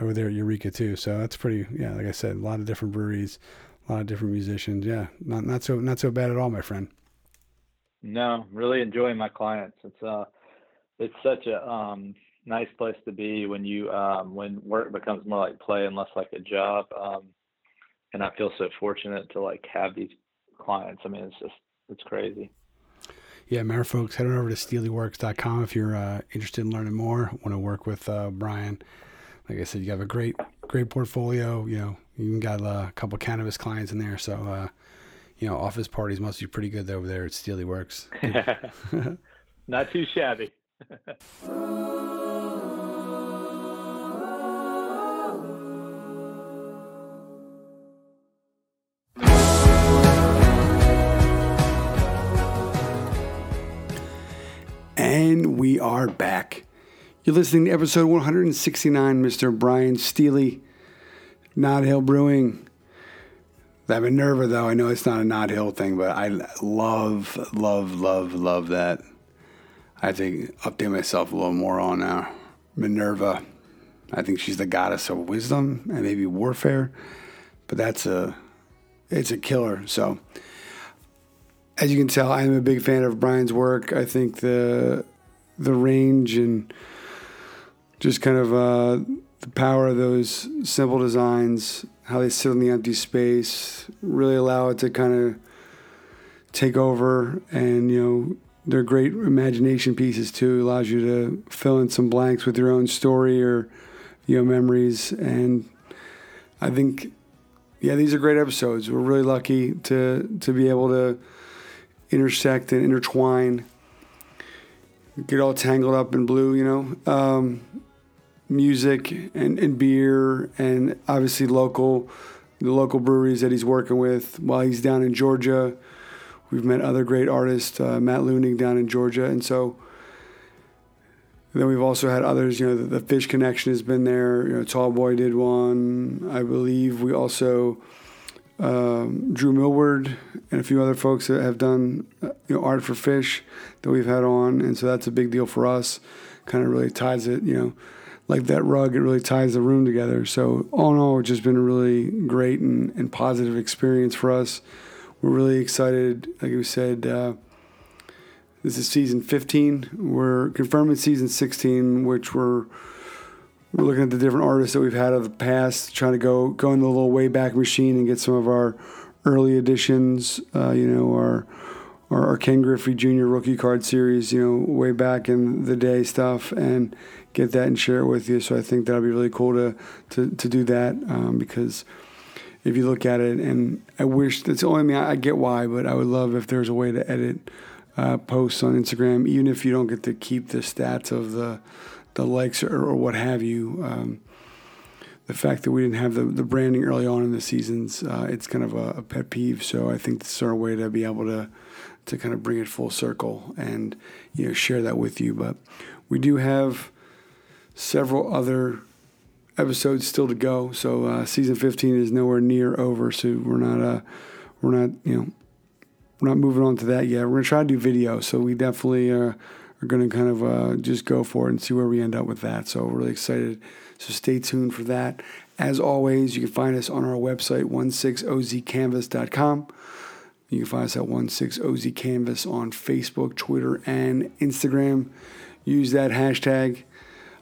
over there at Eureka too. So that's pretty. Yeah, like I said, a lot of different breweries, a lot of different musicians. Yeah, not not so not so bad at all, my friend. No, really enjoying my clients. It's uh, it's such a um nice place to be when you um when work becomes more like play and less like a job. Um, and I feel so fortunate to like have these clients. I mean, it's just it's crazy. Yeah, matter folks, head on over to steelyworks.com if you're uh, interested in learning more, want to work with uh, Brian like I said, you have a great, great portfolio. You know, you even got a couple cannabis clients in there. So, uh, you know, office parties must be pretty good over there at Steely Works. Not too shabby. And we are back. You're listening to episode 169, Mr. Brian Steely, Nod Hill Brewing. That Minerva, though, I know it's not a Nod Hill thing, but I love, love, love, love that. I think update myself a little more on uh, Minerva. I think she's the goddess of wisdom and maybe warfare, but that's a, it's a killer. So, as you can tell, I'm a big fan of Brian's work. I think the the range and just kind of uh, the power of those simple designs, how they sit in the empty space, really allow it to kind of take over. And you know, they're great imagination pieces too. Allows you to fill in some blanks with your own story or you know memories. And I think, yeah, these are great episodes. We're really lucky to to be able to intersect and intertwine, get all tangled up in blue, you know. Um, music and, and beer and obviously local the local breweries that he's working with while he's down in Georgia. We've met other great artists, uh, Matt Luning down in Georgia, and so then we've also had others. You know, the, the Phish Connection has been there. You know, Tall Boy did one, I believe. We also um, Drew Millward and a few other folks that have done uh, you know art for Phish that we've had on, and so that's a big deal for us. Kind of really ties it, you know, like that rug. It really ties the room together. So all in all, it's just been a really great and, and positive experience for us. We're really excited. Like we said, uh, this is season 15. We're confirming season 16, which we're we're looking at the different artists that we've had of the past, trying to go go in the little way back machine and get some of our early editions. Uh, you know, our, our, our Ken Griffey Jr. rookie card series. You know, way back in the day stuff, and get that and share it with you. So I think that'll be really cool to to to do that um, because if you look at it, and I wish that's the only mean I, I get why, but I would love if there's a way to edit uh, posts on Instagram, even if you don't get to keep the stats of the the likes or, or what have you. Um, the fact that we didn't have the, the branding early on in the seasons, uh, it's kind of a, a, pet peeve. So I think this is our way to be able to to kind of bring it full circle and you know share that with you. But we do have several other episodes still to go. So uh, season 15 is nowhere near over. So we're not uh, we're not you know we're not moving on to that yet. We're gonna try to do video. So we definitely uh, are to kind of uh, just go for it and see where we end up with that. So we're really excited. So stay tuned for that. As always, you can find us on our website, 16ozcanvas.com. You can find us at 16ozcanvas on Facebook, Twitter, and Instagram. Use that hashtag.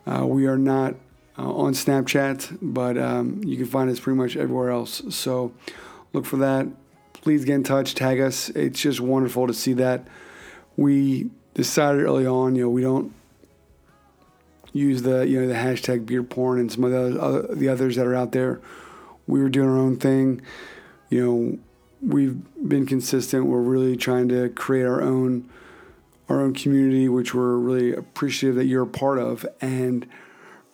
Uh, we are not uh, on Snapchat, but um, you can find us pretty much everywhere else. So look for that. Please get in touch, tag us. It's just wonderful to see that. We decided early on, you know, we don't use the you know the hashtag beer porn and some of the other, the others that are out there. We were doing our own thing. You know, we've been consistent. We're really trying to create our own our own community, which we're really appreciative that you're a part of. And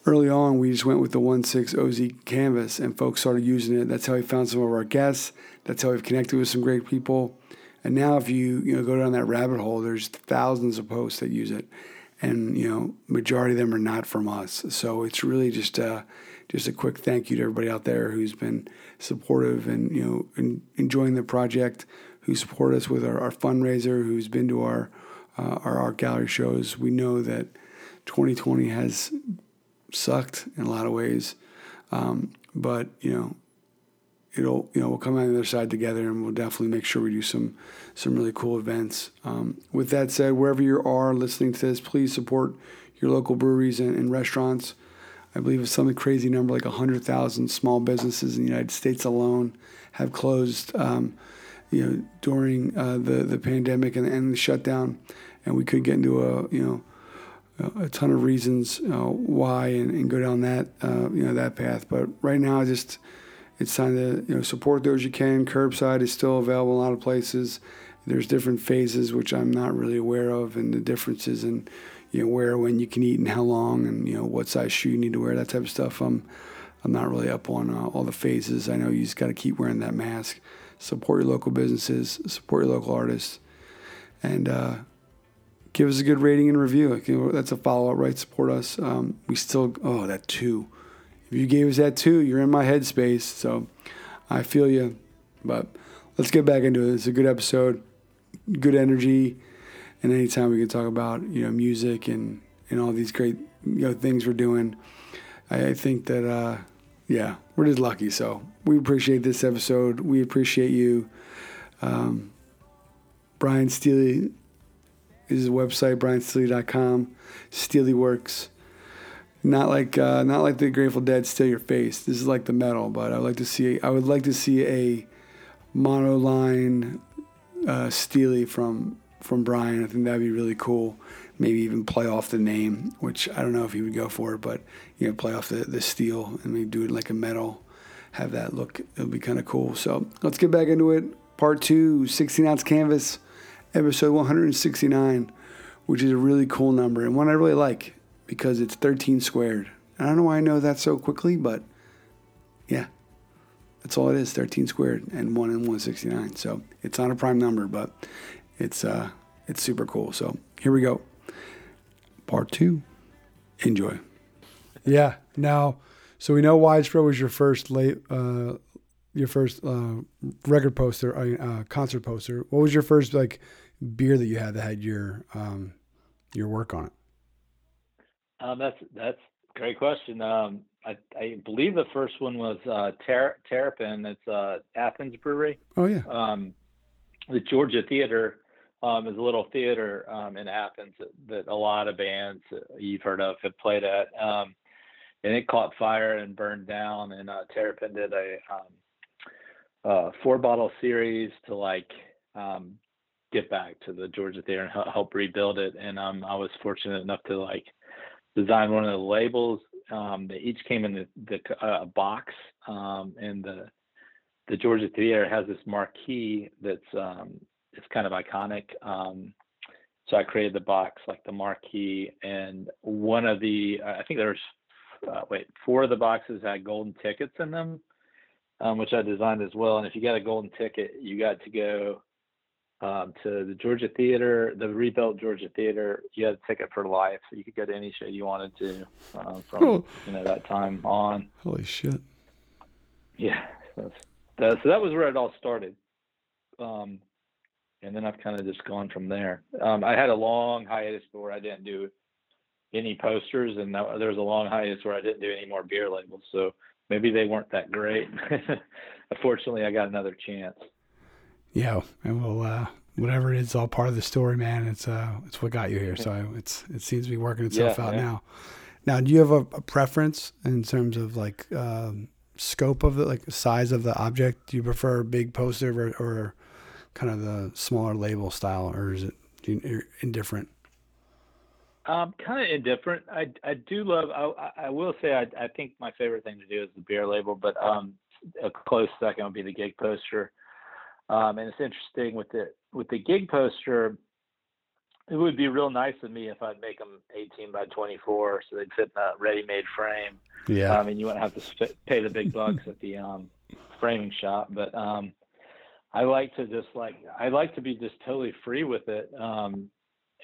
early on, we just went with the 16 OZ canvas, and folks started using it. That's how we found some of our guests. That's how we've connected with some great people. And now, if you you know go down that rabbit hole, there's thousands of posts that use it, and you know majority of them are not from us. So it's really just uh, just a quick thank you to everybody out there who's been supportive and you know in, enjoying the project, who support us with our, our fundraiser, who's been to our uh, our art gallery shows. We know that 2020 has sucked in a lot of ways, um, but you know it'll you know we'll come out the other side together and we'll definitely make sure we do some some really cool events um, with that said wherever you are listening to this please support your local breweries and, and restaurants i believe it's something crazy number like 100000 small businesses in the united states alone have closed um, you know during uh, the the pandemic and, and the shutdown and we could get into a you know a ton of reasons uh, why and, and, go down that uh, you know that path but right now just it's time to you know support those you can. Curbside is still available in a lot of places. There's different phases which I'm not really aware of, and the differences in you know where when you can eat and how long, and you know what size shoe you need to wear, that type of stuff. I'm I'm not really up on uh, all the phases. I know you just got to keep wearing that mask. Support your local businesses, support your local artists, and uh, give us a good rating and review. That's a follow up, right? Support us. Um, we still, oh, that two. If you gave us that two, you're in my headspace. So I feel you. But let's get back into it. It's a good episode, good energy. And anytime we can talk about, you know, music and, and all these great, you know, things we're doing, I, I think that, uh, yeah, we're just lucky. So we appreciate this episode. We appreciate you. Um, Brian Steely is his website, briansteely.com. Steely Works. Not like uh, not like the Grateful Dead steal your face. This is like the metal, but I would like to see I would like to see a monoline uh, Steely from from Brian. I think that'd be really cool. Maybe even play off the name, which I don't know if he would go for, but you know, play off the, the steel and maybe do it like a metal, have that look. It'll be kind of cool. So let's get back into it. Part two, 16 ounce canvas, episode 169, which is a really cool number and one I really like because it's 13 squared. I don't know why I know that so quickly, but yeah, that's all it is 13 squared and 1 in 169. So it's not a prime number, but it's, uh, it's super cool. So here we go. Part two. Enjoy. Yeah. Now, so we know Widespread was your first late, uh, your first uh, record poster, uh, concert poster. What was your first like beer that you had that had your um, your work on it? Um, that's that's a great question. Um, I, I believe the first one was uh, Ter- Terrapin. It's uh, Athens Brewery. Oh yeah. Um, the Georgia Theater um, is a little theater um, in Athens that, that, a lot of bands you've heard of have played at. Um, and it caught fire and burned down. And uh, Terrapin did a um, uh, four bottle series to like um, get back to the Georgia Theater and help rebuild it. And um, I was fortunate enough to like design one of the labels. Um, they each came in the, the uh, box, um, and the the Georgia Theater has this marquee that's um, it's kind of iconic. So I created the box like the marquee, and one of the I think there's uh, wait four of the boxes had golden tickets in them, um, which I designed as well. And if you got a golden ticket, you got to go um, to the Georgia Theater, the rebuilt Georgia Theater. You had a ticket for life, so you could go to any show you wanted to uh, from oh. you know that time on. Holy shit! Yeah, so, that, so that was where it all started, um, and then I've kind of just gone from there. Um, I had a long hiatus where I didn't do any posters, and there was a long hiatus where I didn't do any more beer labels. So maybe they weren't that great. Unfortunately, I got another chance yeah, and we'll uh, whatever it is, all part of the story, man. It's uh, it's what got you here. So it's it seems to be working itself yeah, out yeah. now. Now, do you have a, a preference in terms of like um, scope of the like size of the object? Do you prefer big poster or, or kind of the smaller label style, or is it indifferent? Um, kind of indifferent. I I do love. I I will say I I think my favorite thing to do is the beer label, but um, a close second would be the gig poster. Um, and it's interesting with the with the gig poster. It would be real nice of me if I'd make them 18 by 24, so they'd fit in a ready-made frame. Yeah. Um, and you wouldn't have to pay the big bucks at the um, framing shop. But um, I like to just like I like to be just totally free with it um,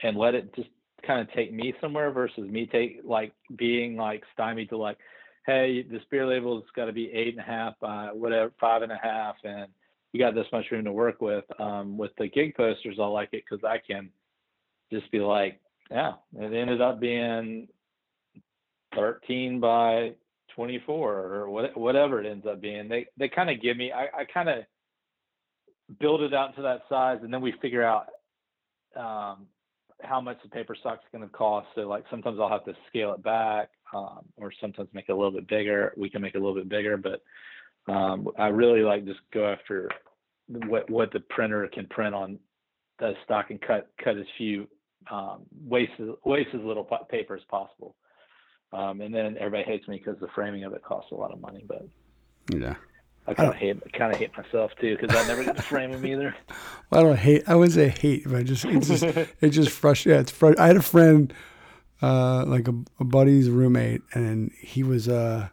and let it just kind of take me somewhere versus me take like being like stymied to like, hey, this beer label's got to be eight and a half by whatever five and a half and you got this much room to work with. Um, with the gig posters, I like it because I can just be like, yeah, it ended up being 13 by 24 or what, whatever it ends up being. They they kind of give me, I, I kind of build it out to that size, and then we figure out um, how much the paper stock's going to cost. So like sometimes I'll have to scale it back, um, or sometimes make it a little bit bigger. We can make it a little bit bigger, but um, I really like just go after what what the printer can print on the stock and cut cut as few um, waste waste as little paper as possible. Um, and then everybody hates me because the framing of it costs a lot of money. But yeah, I kind of hate kind of hate myself too because I never get to frame them either. Well, I don't hate. I wouldn't say hate, but I just it just it just frustrates. Yeah, it's fr- I had a friend, uh, like a, a buddy's roommate, and he was uh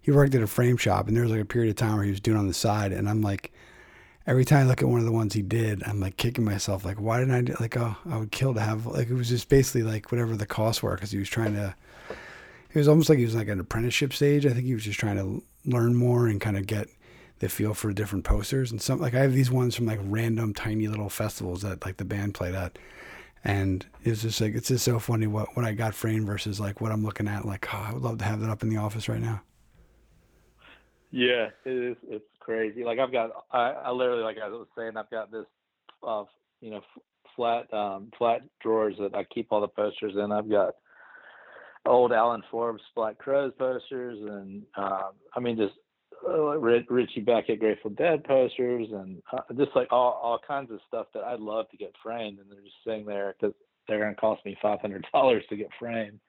he worked at a frame shop, and there was like a period of time where he was doing on the side, and I'm like, every time I look at one of the ones he did, I'm like kicking myself. Like, why didn't I do? Like, oh, I would kill to have. Like, it was just basically like whatever the costs were because he was trying to. It was almost like he was like an apprenticeship stage. I think he was just trying to learn more and kind of get the feel for different posters and some like I have these ones from like random tiny little festivals that like the band played at. And it's just like it's just so funny what what I got framed versus like what I'm looking at. Like, oh, I would love to have that up in the office right now. Yeah, it is. It's crazy. Like I've got, I, I literally, like I was saying, I've got this, uh, you know, flat, um, flat drawers that I keep all the posters in. I've got old Alan Forbes Black Crowes posters, and um, I mean, just uh, Richey Beckett Grateful Dead posters, and uh, just like all all kinds of stuff that I'd love to get framed, and they're just sitting there because they're going to cost me five hundred dollars to get framed.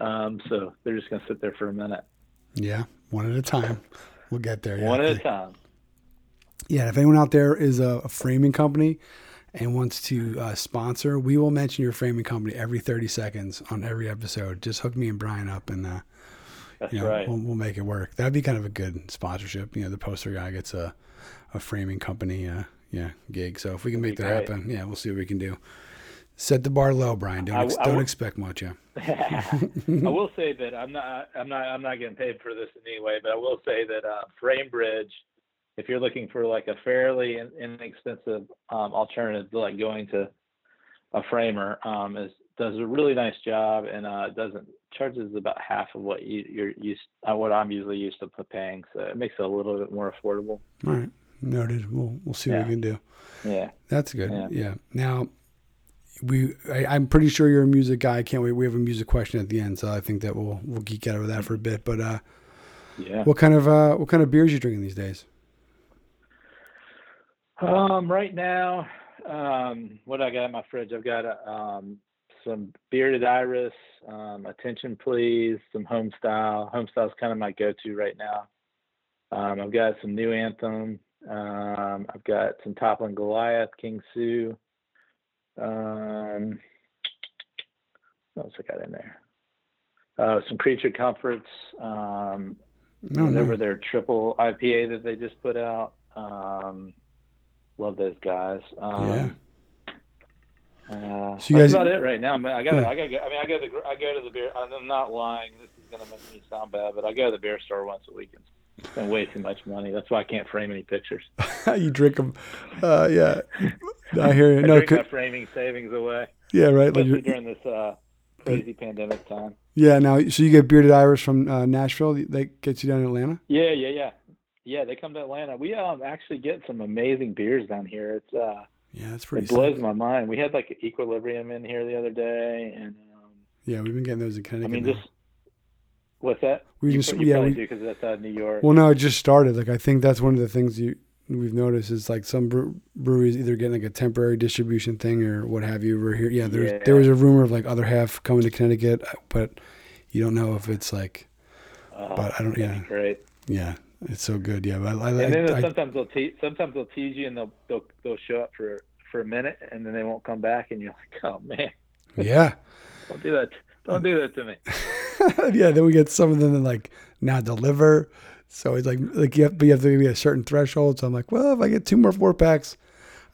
Um, so they're just going to sit there for a minute. Yeah, one at a time. We'll get there. One at a time. Yeah, if anyone out there is a, a framing company and wants to uh, sponsor, we will mention your framing company every 30 seconds on every episode. Just hook me and Brian up, and uh, you know, right. we'll, we'll, make it work. That'd be kind of a good sponsorship. You know, the poster guy gets a, a framing company, uh, yeah, gig. So if we can That'd make that great. happen, yeah, we'll see what we can do. Set the bar low, Brian. Don't, ex- don't expect much. Yeah. I will say that I'm not. I'm not. I'm not getting paid for this in any way, but I will say that uh, FrameBridge, if you're looking for like a fairly inexpensive um, alternative to like going to a framer, um, is does a really nice job and uh, doesn't charges about half of what you, you're used uh, what I'm usually used to paying, so it makes it a little bit more affordable. All right, noted. We'll we'll see yeah. what we can do. Yeah, that's good. Yeah. yeah. Now we I, am pretty sure you're a music guy. I can't wait. We have a music question at the end, so I think that we'll we'll geek out over that for a bit. But uh, yeah, what kind of uh, what kind of beers are you drinking these days? Um, right now, um, what I got in my fridge, I've got a, um, some bearded iris, um, attention please, some home style. Home style is kind of my go-to right now. Um, I've got some new anthem. Um, I've got some Toppling Goliath, King Sue. Um, what else I got in there? Uh, some Creature Comforts, um, no, whatever no. their triple IPA that they just put out. Um, love those guys. Um, yeah. Uh, so that's guys, about it right now. I got. Yeah. I got. I mean, I go to the. I go to the beer. I'm not lying. This is gonna make me sound bad, but I go to the beer store once a week and spend way too much money. That's why I can't frame any pictures. you drink them. Uh, yeah. I hear you. I no, drink my framing savings away. Yeah, right. Especially like during this uh, crazy pandemic time. Yeah. Now, so you get bearded Iris from uh, Nashville. They get you down in Atlanta. Yeah, yeah, yeah, yeah. They come to Atlanta. We um actually get some amazing beers down here. It's uh. Yeah, that's pretty. It blows my mind. We had like Equilibrium in here the other day, and um, yeah, we've been getting those in Connecticut. I mean, now. just what's that? We you, just you yeah, we, because that's out of New York. Well, no, it just started. Like I think that's one of the things you we've noticed is like some breweries either getting like a temporary distribution thing or what have you. We're here, yeah. There's yeah. there was a rumor of like other half coming to Connecticut, but you don't know if it's like. Uh, but I don't. Yeah. Great. Yeah, it's so good. Yeah, I, I, and then I, sometimes they'll te- sometimes they'll tease you and they'll they'll they'll show up for for a minute and then they won't come back and you're like, oh man. Yeah. don't do that. Don't do that to me. yeah. Then we get some of them that like now deliver so it's like like you have, you have to be a certain threshold. So I'm like, well, if I get two more four packs,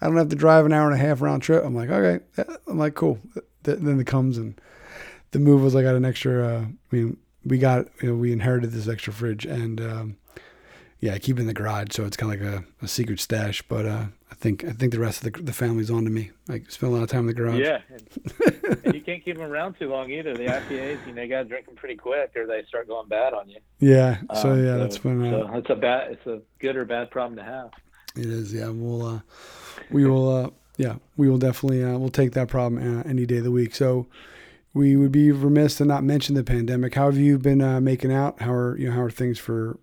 I don't have to drive an hour and a half round trip. I'm like, okay. I'm like, cool. Then it comes and the move was I got an extra. Uh, I mean, we got you know we inherited this extra fridge and um, yeah, I keep it in the garage, so it's kind of like a, a secret stash. But uh, I think I think the rest of the the family's on to me. I spend a lot of time in the garage. Yeah, and, and you can't keep them around too long either. The IPAs, you know, you got to drink them pretty quick, or they start going bad on you. Yeah. So um, yeah, so, that's when. Uh, so it's a bad, it's a good or bad problem to have. It is. Yeah. We'll uh, we will. Uh, yeah, we will definitely. Uh, we'll take that problem uh, any day of the week. So we would be remiss to not mention the pandemic. How have you been uh, making out? How are you know how are things for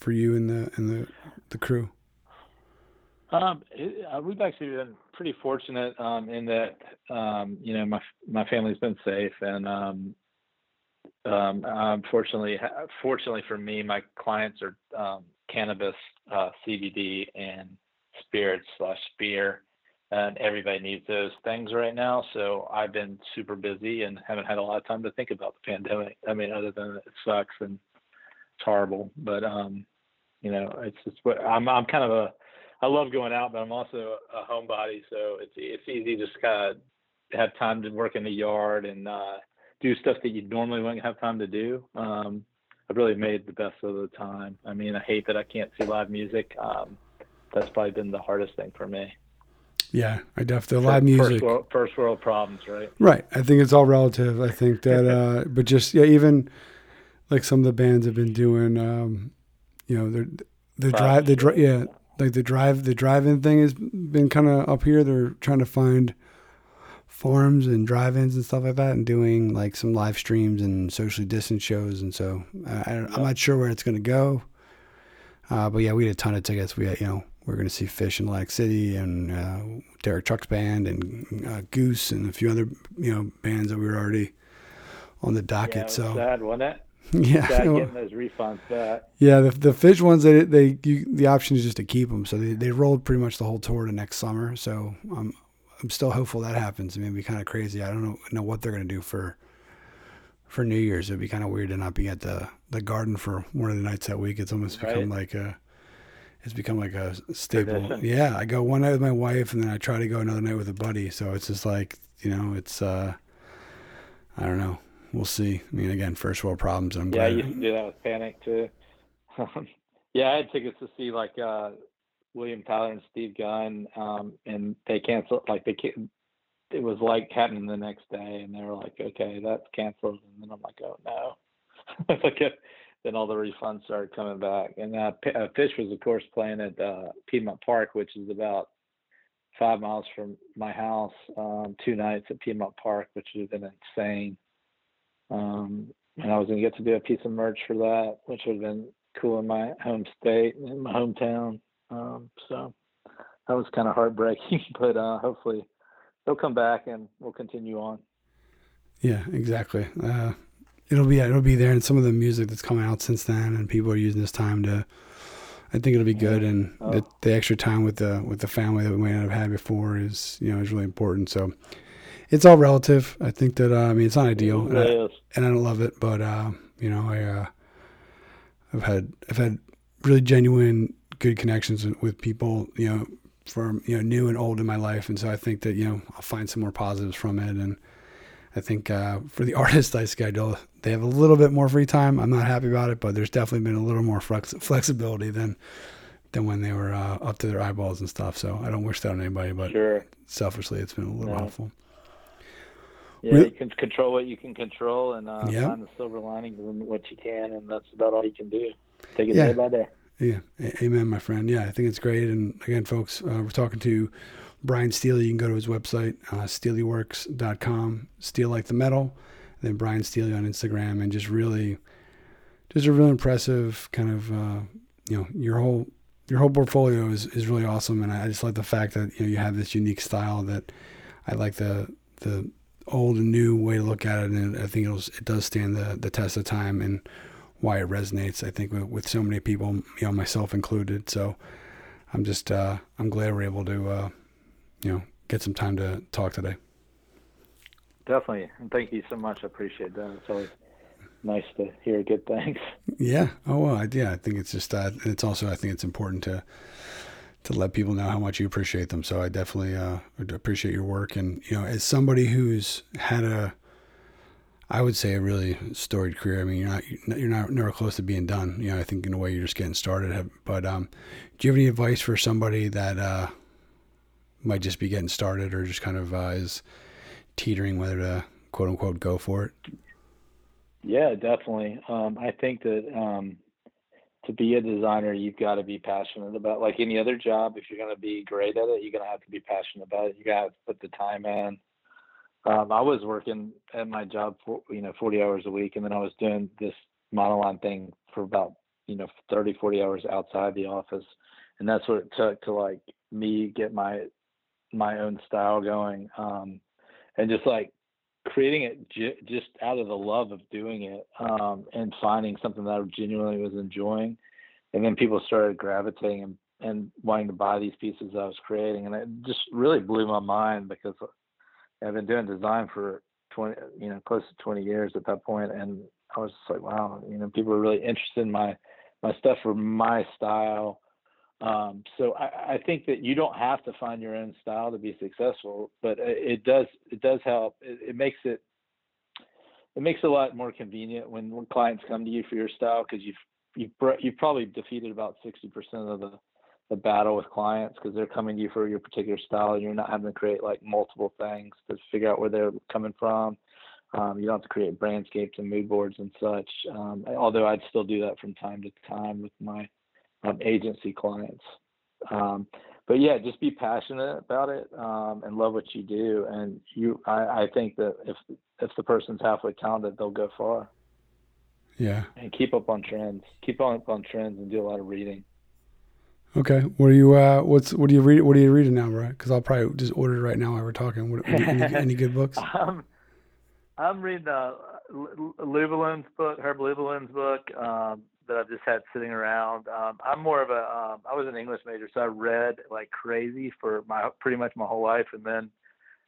for you and the and the the crew? Um, it, uh, we've actually been pretty fortunate um, in that um, you know my my family's been safe, and um, um, unfortunately, fortunately for me, my clients are um, cannabis, uh, CBD, and spirits slash beer, and everybody needs those things right now. So I've been super busy and haven't had a lot of time to think about the pandemic. I mean, other than it sucks and it's horrible, but um, you know, it's just what I'm. I'm kind of a. I love going out, but I'm also a homebody, so it's it's easy to just kind of have time to work in the yard and uh, do stuff that you normally wouldn't have time to do. Um, I've really made the best of the time. I mean, I hate that I can't see live music. Um, that's probably been the hardest thing for me. Yeah, I definitely live music. First world, first world problems, right? Right. I think it's all relative. I think that, uh, but just yeah, even like some of the bands have been doing, um, you know, the the drive, the drive, yeah, like the drive, the drive-in thing has been kind of up here. They're trying to find farms and drive-ins and stuff like that, and doing like some live streams and socially distant shows. And so I, am not sure where it's going to go. Uh, but yeah, we had a ton of tickets. We had, you know, we are going to see Phish in Atlantic City and uh, Derek Trucks band and uh, Goose and a few other you know bands that we were already on the docket. Yeah, so sad, wasn't it? Yeah, getting those refunds back. Yeah, the the Phish ones they they you, the option is just to keep them. So they, they rolled pretty much the whole tour to next summer. So I'm I'm still hopeful that happens. I mean, it'd be kind of crazy. I don't know know what they're going to do for for New Year's. It'd be kind of weird to not be at the the Garden for one of the nights that week. It's almost right. become like a it's become like a staple. Tradition. Yeah, I go one night with my wife, and then I try to go another night with a buddy. So it's just like you know, it's uh, I don't know. We'll see. I mean, again, first world problems. I'm yeah, glad. you can do that with Panic too. yeah, I had tickets to see like uh, William Tyler and Steve Gunn, um, and they canceled. Like they, it was like happening the next day, and they were like, "Okay, that's canceled." And then I'm like, "Oh no!" like then all the refunds started coming back. And uh, P- uh, Phish was, of course, playing at uh, Piedmont Park, which is about five miles from my house. Um, two nights at Piedmont Park, which would have been insane. Um, and I was going to get to do a piece of merch for that, which would have been cool in my home state, in my hometown. Um, so that was kind of heartbreaking, but uh, hopefully they'll come back and we'll continue on. Yeah, exactly. Uh, it'll be it'll be there, and some of the music that's coming out since then, and people are using this time to. I think it'll be good, and oh. the, the extra time with the with the family that we might not have had before is you know is really important. So it's all relative. I think that uh, I mean it's not ideal, and, I, and I don't love it, but uh, you know I uh, I've had I've had really genuine good connections with people you know from you know new and old in my life, and so I think that you know I'll find some more positives from it, and I think uh, for the artists I schedule, they have a little bit more free time. I'm not happy about it, but there's definitely been a little more flex- flexibility than than when they were uh, up to their eyeballs and stuff. So I don't wish that on anybody, but sure. selfishly, it's been a little helpful. Yeah, you can control what you can control and uh, yeah. find the silver lining in what you can, and that's about all you can do. Take it yeah. day by day. Yeah, amen, my friend. Yeah, I think it's great. And again, folks, uh, we're talking to Brian Steely, you can go to his website, uh, steelyworks.com, steel like the metal, and then Brian Steely on Instagram, and just really, just a really impressive kind of, uh, you know, your whole your whole portfolio is, is really awesome, and I just like the fact that you know you have this unique style that I like the the old and new way to look at it, and I think it'll it does stand the the test of time and why it resonates. I think with, with so many people, you know, myself included. So I'm just uh, I'm glad we're able to uh, you know, get some time to talk today. Definitely. And thank you so much. I appreciate that. It's always nice to hear good things. Yeah. Oh, well, I, yeah, I think it's just, uh, it's also, I think it's important to, to let people know how much you appreciate them. So I definitely, uh, appreciate your work. And, you know, as somebody who's had a, I would say a really storied career. I mean, you're not you're not never close to being done. You know, I think in a way you're just getting started. But um, do you have any advice for somebody that uh, might just be getting started or just kind of uh, is teetering whether to quote unquote go for it? Yeah, definitely. Um, I think that um, to be a designer, you've got to be passionate about like any other job. If you're going to be great at it, you're going to have to be passionate about it. You got to put the time in. Um, I was working at my job for you know 40 hours a week, and then I was doing this monoline thing for about you know 30, 40 hours outside the office, and that's what it took to like me get my my own style going um, and just like creating it j- just out of the love of doing it um, and finding something that I genuinely was enjoying. And then people started gravitating and, and wanting to buy these pieces I was creating. And it just really blew my mind because I've been doing design for 20, you know, close to 20 years at that point. And I was just like, wow, you know, people are really interested in my, my stuff for my style Um, so I, I think that you don't have to find your own style to be successful, but it does it does help. It, it makes it it makes it a lot more convenient when, clients come to you for your style because you've you've you've probably defeated about sixty percent of the the battle with clients because they're coming to you for your particular style you're not having to create like multiple things to figure out where they're coming from. Um, you don't have to create brandscapes and mood boards and such. Um, although I'd still do that from time to time with my um, agency clients. Um, but yeah, just be passionate about it um, and love what you do. And you, I, I think that if if the person's halfway talented, they'll go far. Yeah. And keep up on trends. Keep on up on trends and do a lot of reading. Okay. What are you? Uh, what's what do you read? What are you reading now, bro? Because I'll probably just order it right now while we're talking. What, any, any, good books? Um, I'm reading uh, Lubalin's book, Herb Lubalin's book um, that I've just had sitting around. Um, I'm more of a. Um, I was an English major, so I read like crazy for my pretty much my whole life, and then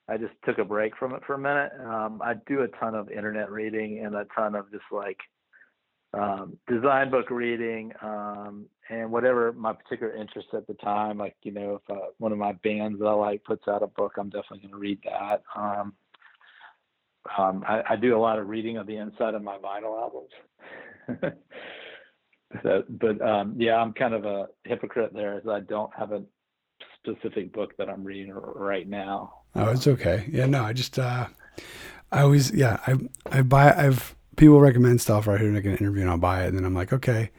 I just took a break from it for a minute. Um, I do a ton of internet reading and a ton of just like um, design book reading um, and whatever my particular interest at the time. Like you know, if uh, one of my bands that I like puts out a book, I'm definitely going to read that. Um, um, I, I, do a lot of reading of the inside of my vinyl albums. so, but um, yeah, I'm kind of a hypocrite there, as I don't have a specific book that I'm reading right now. Oh, it's okay. Yeah, no, I just uh, I always yeah I I buy I've people recommend stuff right here make an interview and I'll buy it and then I'm like okay,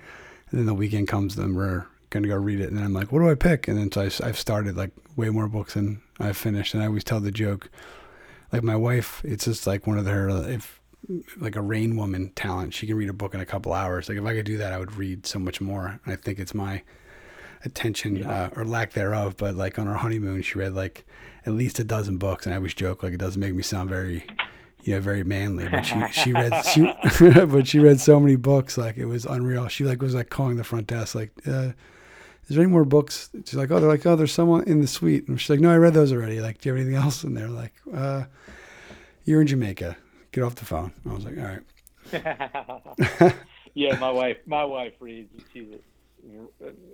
and then the weekend comes then we're gonna go read it and then I'm like what do I pick and then so I, I've started like way more books than I've finished and I always tell the joke like my wife, it's just like one of her if like a rain woman talent. She can read a book in a couple hours. Like if I could do that, I would read so much more. I think it's my attention yeah. uh, or lack thereof. But like on our honeymoon, she read like at least a dozen books, and I always joke like it doesn't make me sound very, you know, very manly. But she she read she, but she read so many books, like it was unreal. She like was like calling the front desk, like. Uh, is there any more books? She's like, oh, they're like, oh, there's someone in the suite. And she's like, no, I read those already. Like, do you have anything else? And they're like, uh, you're in Jamaica. Get off the phone. I was like, all right. yeah, my wife, my wife reads. She's,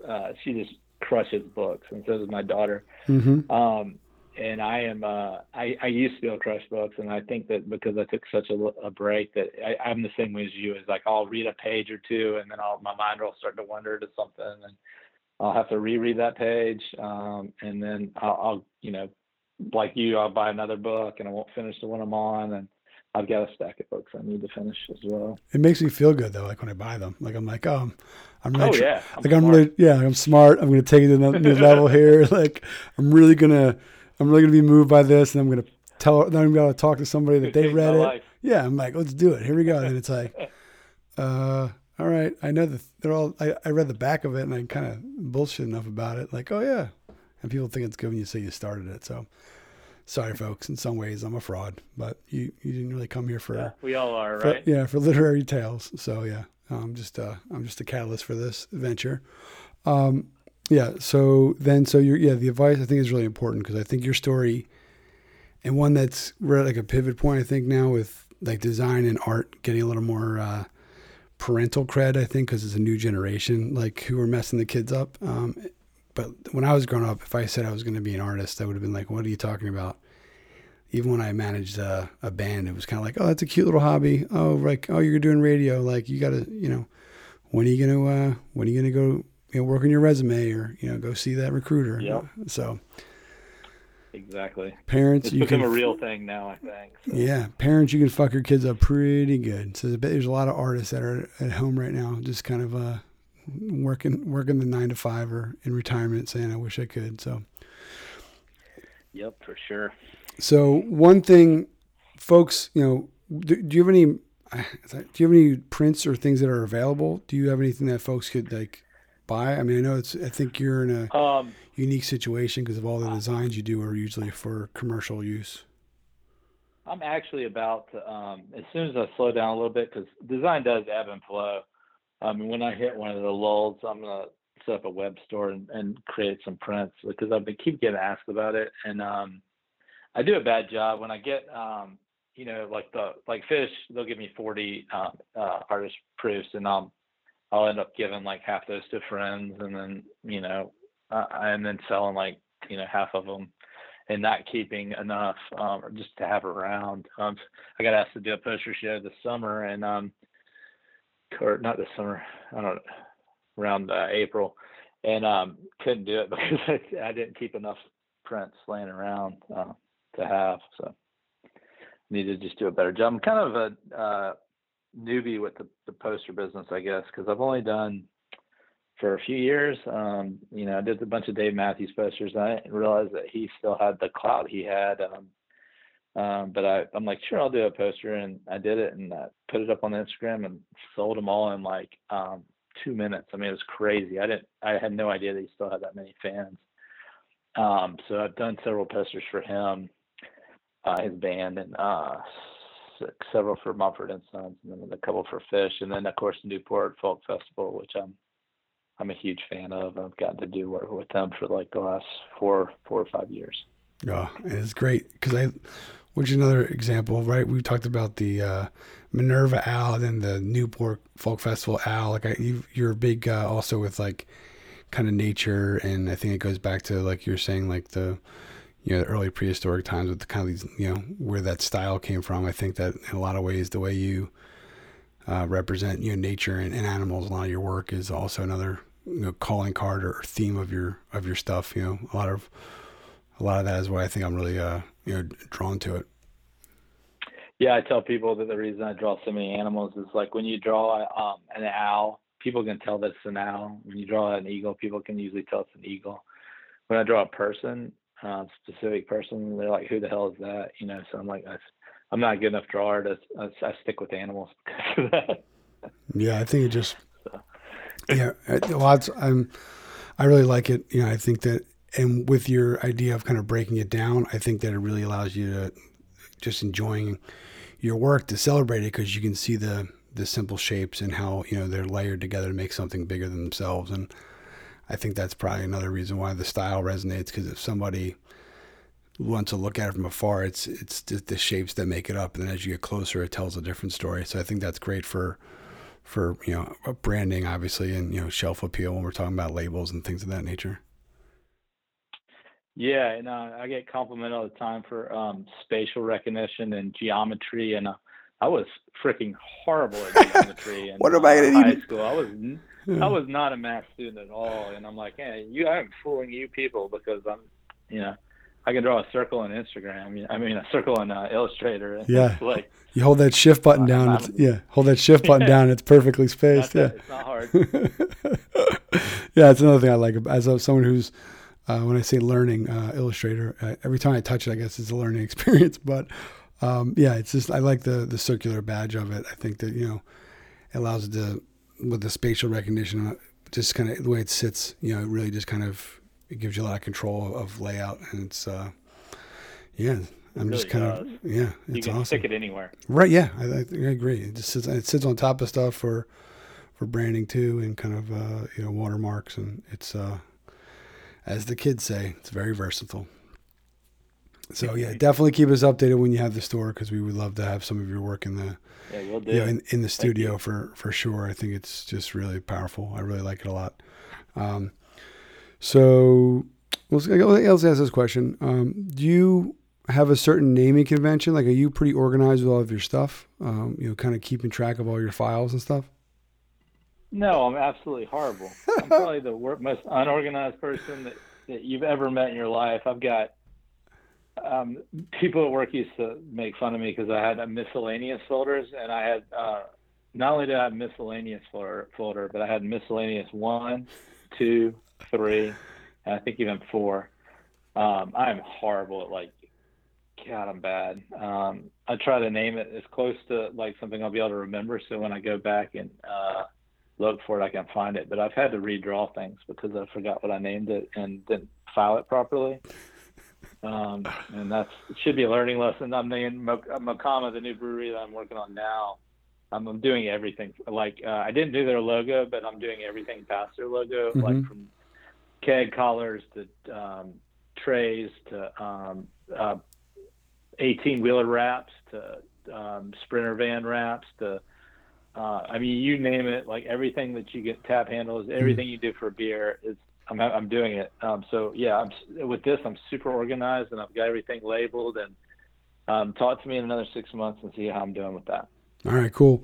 uh, she just crushes books, and so does my daughter. Mm-hmm. Um, and I am, uh, I, I used to be able to crush books, and I think that because I took such a, a break that I, I'm the same way as you. Is like I'll read a page or two, and then I'll, my mind will start to wander to something, and I'll have to reread that page, um, and then I'll, I'll, you know, like you, I'll buy another book, and I won't finish the one I'm on, and I've got a stack of books I need to finish as well. It makes me feel good though, like when I buy them. Like I'm like, oh, I'm really, oh, yeah, I'm like smart. I'm really, yeah, I'm smart. I'm going to take it to the new level here. Like I'm really gonna, I'm really gonna be moved by this, and I'm gonna tell. Then I'm gonna talk to somebody that they read it. Life. Yeah, I'm like, let's do it. Here we go. And it's like, uh, all right, I know that they're all. I, I read the back of it and I kind of bullshit enough about it. Like, oh yeah, and people think it's good when you say you started it. So, sorry, folks. In some ways, I'm a fraud, but you you didn't really come here for. Yeah, we all are, for, right? Yeah, for literary tales. So yeah, I'm just uh, I'm just a catalyst for this venture. Um, yeah. So then, so your yeah, the advice I think is really important because I think your story, and one that's really like a pivot point. I think now with like design and art getting a little more. Uh, parental cred, I think, because it's a new generation, like who are messing the kids up. Um, but when I was growing up, if I said I was going to be an artist, I would have been like, "What are you talking about?" Even when I managed a, a band, it was kind of like, "Oh, that's a cute little hobby." Oh, like, oh, you're doing radio. Like, you got to, you know, when are you gonna, uh, when are you gonna go, you know, work on your resume or you know, go see that recruiter? Yeah. So Exactly. Parents, it's you become can, a real thing now. I think. So. Yeah, parents, you can fuck your kids up pretty good. So there's a lot of artists that are at home right now, just kind of uh, working working the nine to five or in retirement, saying, "I wish I could." So. Yep, for sure. So one thing, folks, you know, do, do you have any? Do you have any prints or things that are available? Do you have anything that folks could like buy? I mean, I know it's. I think you're in a um, unique situation because of all the designs you do are usually for commercial use. I'm actually about to, um, as soon as I slow down a little bit, because design does ebb and flow. I mean, when I hit one of the lulls, I'm gonna set up a web store and, and create some prints because I've been keep getting asked about it, and um, I do a bad job when I get, um, you know, like the like Phish, they'll give me 40 um, uh, artist proofs, and I'll I'll end up giving like half those to friends, and then you know uh, and then selling like you know half of them and not keeping enough um, just to have around. Um, I got asked to do a poster show this summer, and um, or not this summer, I don't know, around uh, April, and um, couldn't do it because I, I didn't keep enough prints laying around uh, to have. So need to just do a better job. I'm kind of a uh, newbie with the, the poster business, I guess, because I've only done for a few years. Um, you know, I did a bunch of Dave Matthews posters. And I didn't realize that he still had the clout he had. Um, um, but I, I'm like, sure, I'll do a poster, and I did it and I put it up on Instagram and sold them all in like um, two minutes. I mean, it was crazy. I didn't, I had no idea that he still had that many fans. Um, so I've done several posters for him, uh, his band, and uh, several for Mumford and Sons, and then a couple for Phish, and then of course the Newport Folk Festival, which I'm I'm a huge fan of. I've gotten to do work with them for like the last four four or five years. Oh, it's great because I, which is another example, right? We talked about the uh, Minerva Al and then the Newport Folk Festival Al. Like I, you, are a big uh, also with like kind of nature, and I think it goes back to like you're saying, like the you know early prehistoric times with the kind of these you know where that style came from. I think that in a lot of ways the way you uh, represent you know nature and, and, animals, a lot of your work is also another you know calling card or theme of your of your stuff. You know a lot of a lot of that is why I think I'm really uh you know drawn to it. Yeah, I tell people that the reason I draw so many animals is like when you draw um, an owl, people can tell that it's an owl. When you draw an eagle, people can usually tell it's an eagle. When I draw a person, uh, specific person. They're like, who the hell is that? You know, so I'm like, I, am not a good enough drawer to, I, I stick with animals because of that. Yeah, I think it just, so. yeah, lots. I'm, I really like it. You know, I think that, and with your idea of kind of breaking it down, I think that it really allows you to just enjoying your work to celebrate it because you can see the the simple shapes and how you know they're layered together to make something bigger than themselves and I think that's probably another reason why the style resonates because if somebody wants to look at it from afar, it's it's the shapes that make it up, and then as you get closer, it tells a different story. So I think that's great for for you know branding, obviously, and you know shelf appeal when we're talking about labels and things of that nature. Yeah, and uh, I get complimented all the time for um, spatial recognition and geometry, and uh, I was freaking horrible at geometry. what am I going to high school? I was I was not a math student at all, and I'm like, hey, you, I'm fooling you people because I'm, you know, I can draw a circle on Instagram. I mean, a circle on uh, Illustrator. yeah. like you hold that shift button down. It's, yeah, hold that shift button down. It's perfectly spaced. yeah, it's not hard. yeah, it's another thing I like as a, someone who's. Uh, when I say learning uh, Illustrator, uh, every time I touch it, I guess it's a learning experience. But um, yeah, it's just I like the the circular badge of it. I think that you know it allows it to with the spatial recognition, uh, just kind of the way it sits, you know, it really just kind of it gives you a lot of control of layout, and it's uh, yeah. I'm really just kind does. of yeah, it's you can awesome. stick it anywhere. Right? Yeah, I, I, agree. It just sits, it sits on top of stuff for for branding too, and kind of uh, you know watermarks, and it's uh, as the kids say, it's very versatile. So yeah, definitely keep us updated when you have the store because we would love to have some of your work in the yeah, we'll do. You know, in, in the studio for for sure. I think it's just really powerful. I really like it a lot. Um, so let's, let's ask this question: um, Do you have a certain naming convention? Like, are you pretty organized with all of your stuff? Um, you know, kind of keeping track of all your files and stuff. No, I'm absolutely horrible. I'm probably the most unorganized person that, that you've ever met in your life. I've got um, people at work used to make fun of me because I had a miscellaneous folders, and I had uh, not only did I have miscellaneous folder, folder, but I had miscellaneous one, two, three, and I think even four. Um, I am horrible at like, God, I'm bad. Um, I try to name it as close to like something I'll be able to remember, so when I go back and uh, look for it, I can find it. But I've had to redraw things because I forgot what I named it and didn't file it properly. Um, and that's it should be a learning lesson. I'm thinking Mocama, the new brewery that I'm working on now. I'm, I'm doing everything. Like uh, I didn't do their logo, but I'm doing everything past their logo, mm-hmm. like from keg collars to um, trays to um, uh, 18 wheeler wraps to um, sprinter van wraps to uh, I mean, you name it, like everything that you get tap handles, everything mm-hmm. you do for beer is I'm I'm doing it. Um, so yeah, I'm with this. I'm super organized and I've got everything labeled. And um, talk to me in another six months and see how I'm doing with that. All right, cool.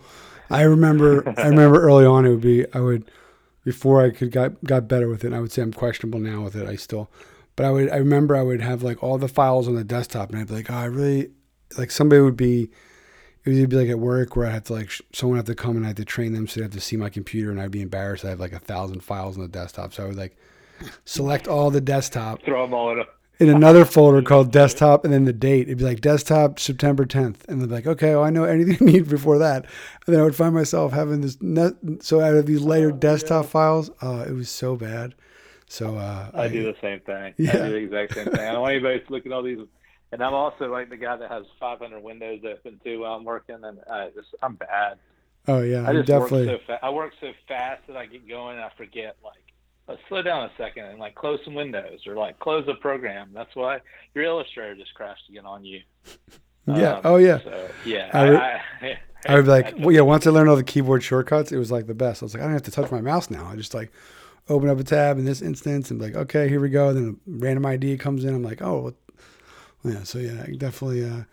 I remember I remember early on it would be I would before I could got got better with it. I would say I'm questionable now with it. I still, but I would I remember I would have like all the files on the desktop and I'd be like, oh, I really like somebody would be it would be like at work where I have to like someone have to come and I had to train them so they have to see my computer and I'd be embarrassed. I have like a thousand files on the desktop, so I would like select all the desktop, throw them all in a in another folder called desktop and then the date. It'd be like desktop September 10th. And they'd be like, okay, well, I know anything you need before that. And then I would find myself having this net. So out of these layered oh, desktop yeah. files, uh, it was so bad. So uh, I, I, do the same thing. Yeah. I do the exact same thing. I don't want anybody to look at all these. And I'm also like the guy that has 500 windows open too while I'm working. And I just, I'm bad. Oh yeah, I just definitely. Work so fa- I work so fast that I get going and I forget like let's slow down a second and like close some windows or like close a program. That's why your Illustrator just crashed again on you. Yeah. Um, oh yeah. So, yeah. I, would, I, I, I would be like, well, yeah. Once I learned all the keyboard shortcuts, it was like the best. I was like, I don't have to touch my mouse now. I just like open up a tab in this instance and be like, okay, here we go. Then a random ID comes in. I'm like, oh? Yeah. So yeah, definitely. Uh,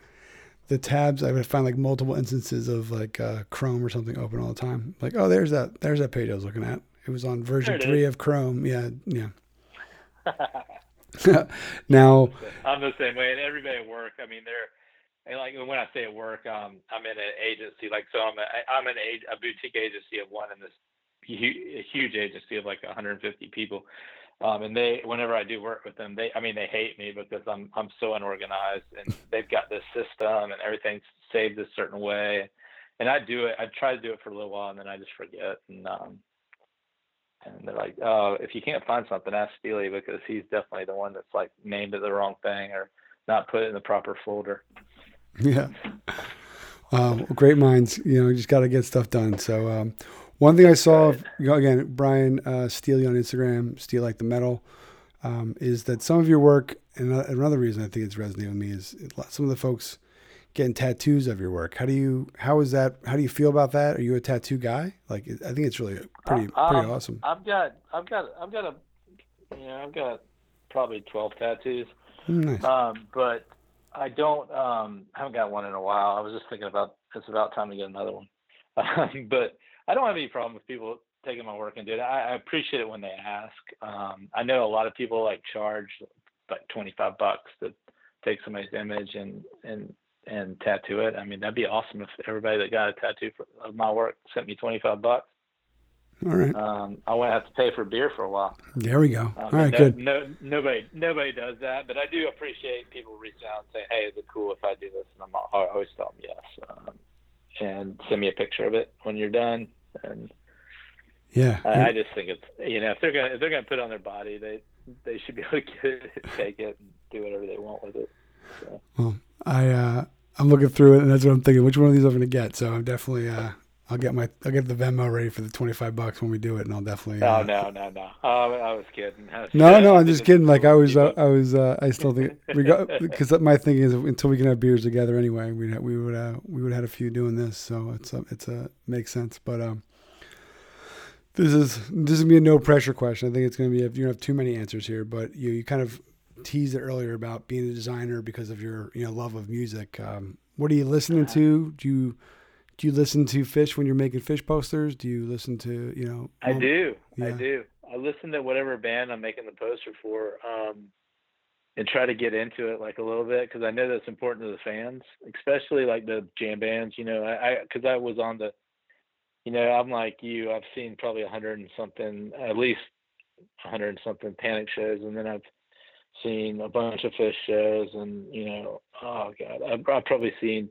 the tabs, I would find like multiple instances of like uh, Chrome or something open all the time. Like, oh, there's that. There's that page I was looking at. It was on version three is. of Chrome. Yeah, yeah. now I'm the same way, and everybody at work. I mean, they're and like when I say at work, um, I'm in an agency. Like, so I'm a, I'm an a, a boutique agency of one in this huge, huge agency of like 150 people. Um, and they, whenever I do work with them, they, I mean, they hate me because I'm, I'm so unorganized and they've got this system and everything's saved a certain way. And I do it, I try to do it for a little while and then I just forget. And, um, and they're like, "Oh, if you can't find something, ask Steely because he's definitely the one that's like named it the wrong thing or not put it in the proper folder." Yeah. Um, great minds, you know, you just got to get stuff done. So, um, one thing I saw, you know, again, Brian uh, Steely on Instagram, Steel Like the Metal, um, is that some of your work, and another reason I think it's resonating with me is some of the folks getting tattoos of your work. How do you how is that? How do you feel about that? Are you a tattoo guy? Like I think it's really pretty uh, pretty um, awesome. I've got I've got I've got a yeah, I've got probably twelve tattoos. Mm, nice. Um, but I don't um haven't got one in a while. I was just thinking about it's about time to get another one. But I don't have any problem with people taking my work and doing it. I, I appreciate it when they ask. Um, I know a lot of people like charge like twenty five bucks to take somebody's image and and and tattoo it. I mean, that'd be awesome if everybody that got a tattoo for, of my work sent me 25 bucks. All right. Um, I won't have to pay for beer for a while. There we go. Um, All right, no, good. No, nobody, nobody does that, but I do appreciate people reaching out and saying, "Hey, is it cool if I do this?" And I'm always tell them yes, um, and send me a picture of it when you're done. And yeah, I, I, just think it's you know if they're gonna if they're gonna put it on their body, they they should be able to get it, take it, and do whatever they want with it. So. Well, I uh, I'm looking through it, and that's what I'm thinking. Which one of these I'm to get? So I'm definitely uh, I'll get my I'll get the Venmo ready for the 25 bucks when we do it, and I'll definitely. Uh, no, no, no, no. Oh, I was kidding. I was no, kidding. no, I'm just kidding. Like I was, uh, I was, uh, I still think we got because my thinking is until we can have beers together anyway, we we would uh, we would have had a few doing this, so it's a it's a makes sense. But um, this is this is gonna be a no pressure question. I think it's gonna be if you don't have too many answers here, but you you kind of teased it earlier about being a designer because of your you know love of music. Um, what are you listening to? Do you do you listen to Phish when you're making Phish posters? Do you listen to you know? I do. Yeah. I do. I listen to whatever band I'm making the poster for, um, and try to get into it like a little bit because I know that's important to the fans, especially like the jam bands. You know, I because I, I was on the, you know, I'm like you. I've seen probably a hundred and something, at least a hundred and something Panic shows, and then I've seen a bunch of Phish shows, and you know, oh god, I've, I've probably seen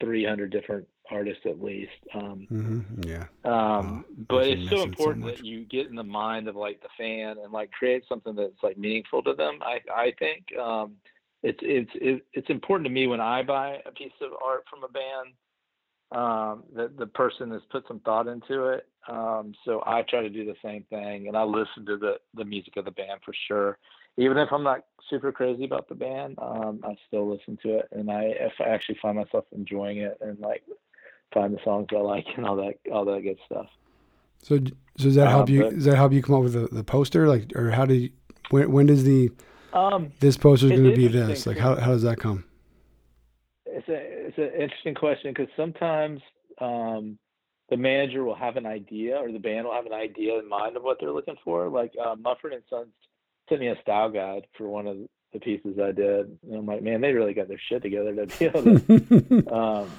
300 different artists at least. Um, mm-hmm. Yeah. Um, oh, but it's so important so that you get in the mind of like the fan and like create something that's like meaningful to them. I I think um, it's it's it's important to me when I buy a piece of art from a band um, that the person has put some thought into it. Um, so I try to do the same thing, and I listen to the the music of the band for sure even if I'm not super crazy about the band, um, I still listen to it, and I if I actually find myself enjoying it and like find the songs I like and all that all that good stuff. So, so does that help Uh, you? but- Does that help you come up with the, the poster? Like, or how do you? When, when does the Um, this poster is going to be this? Like, how how does that come? it's a it's an interesting question because sometimes um, the manager will have an idea or the band will have an idea in mind of what they're looking for. Like uh, Mumford and Sons sent me a style guide for one of the pieces I did, and I'm like, man, they really got their shit together to be able to um,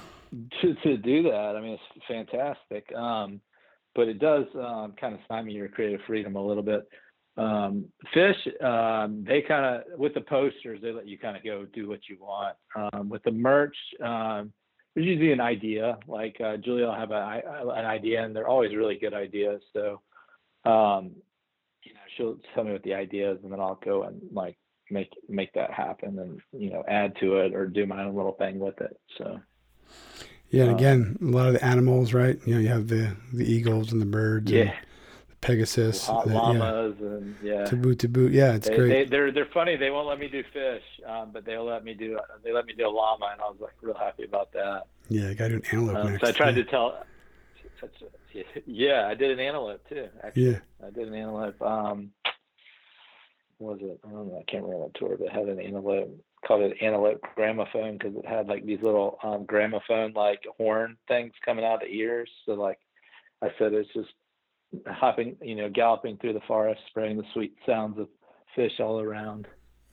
to, to do that. I mean, it's fantastic. Um, but it does um, kind of stymie your creative freedom a little bit. Um, Phish, um, they kind of with the posters, they let you kind of go do what you want. Um, with the merch, um, there's usually an idea. Like uh, Julia will have a, an idea, and they're always really good ideas. So, um, you know, she'll tell me what the idea is, and then I'll go and like make make that happen, and you know, add to it or do my own little thing with it. So. Yeah, and Um, again, a lot of the animals, right? You know, you have the the eagles and the birds, and Yeah, the Pegasus, hot the- yeah, llamas and yeah. to boot to boot. Yeah, it's They, great. they, they're they're funny. They won't let me do fish, um, but they'll let me do they let me do a llama, and I was like real happy about that. yeah, I got to do an antelope Um, next. so I tried yeah. to tell. Yeah, I did an antelope too. Actually, Yeah, I did an antelope. Um, what was it? I don't know. I can't remember what tour, but it had an antelope. Called it antelope gramophone because it had like these little um, gramophone like horn things coming out of the ears. So like I said, it's just hopping, you know, galloping through the forest, spraying the sweet sounds of Phish all around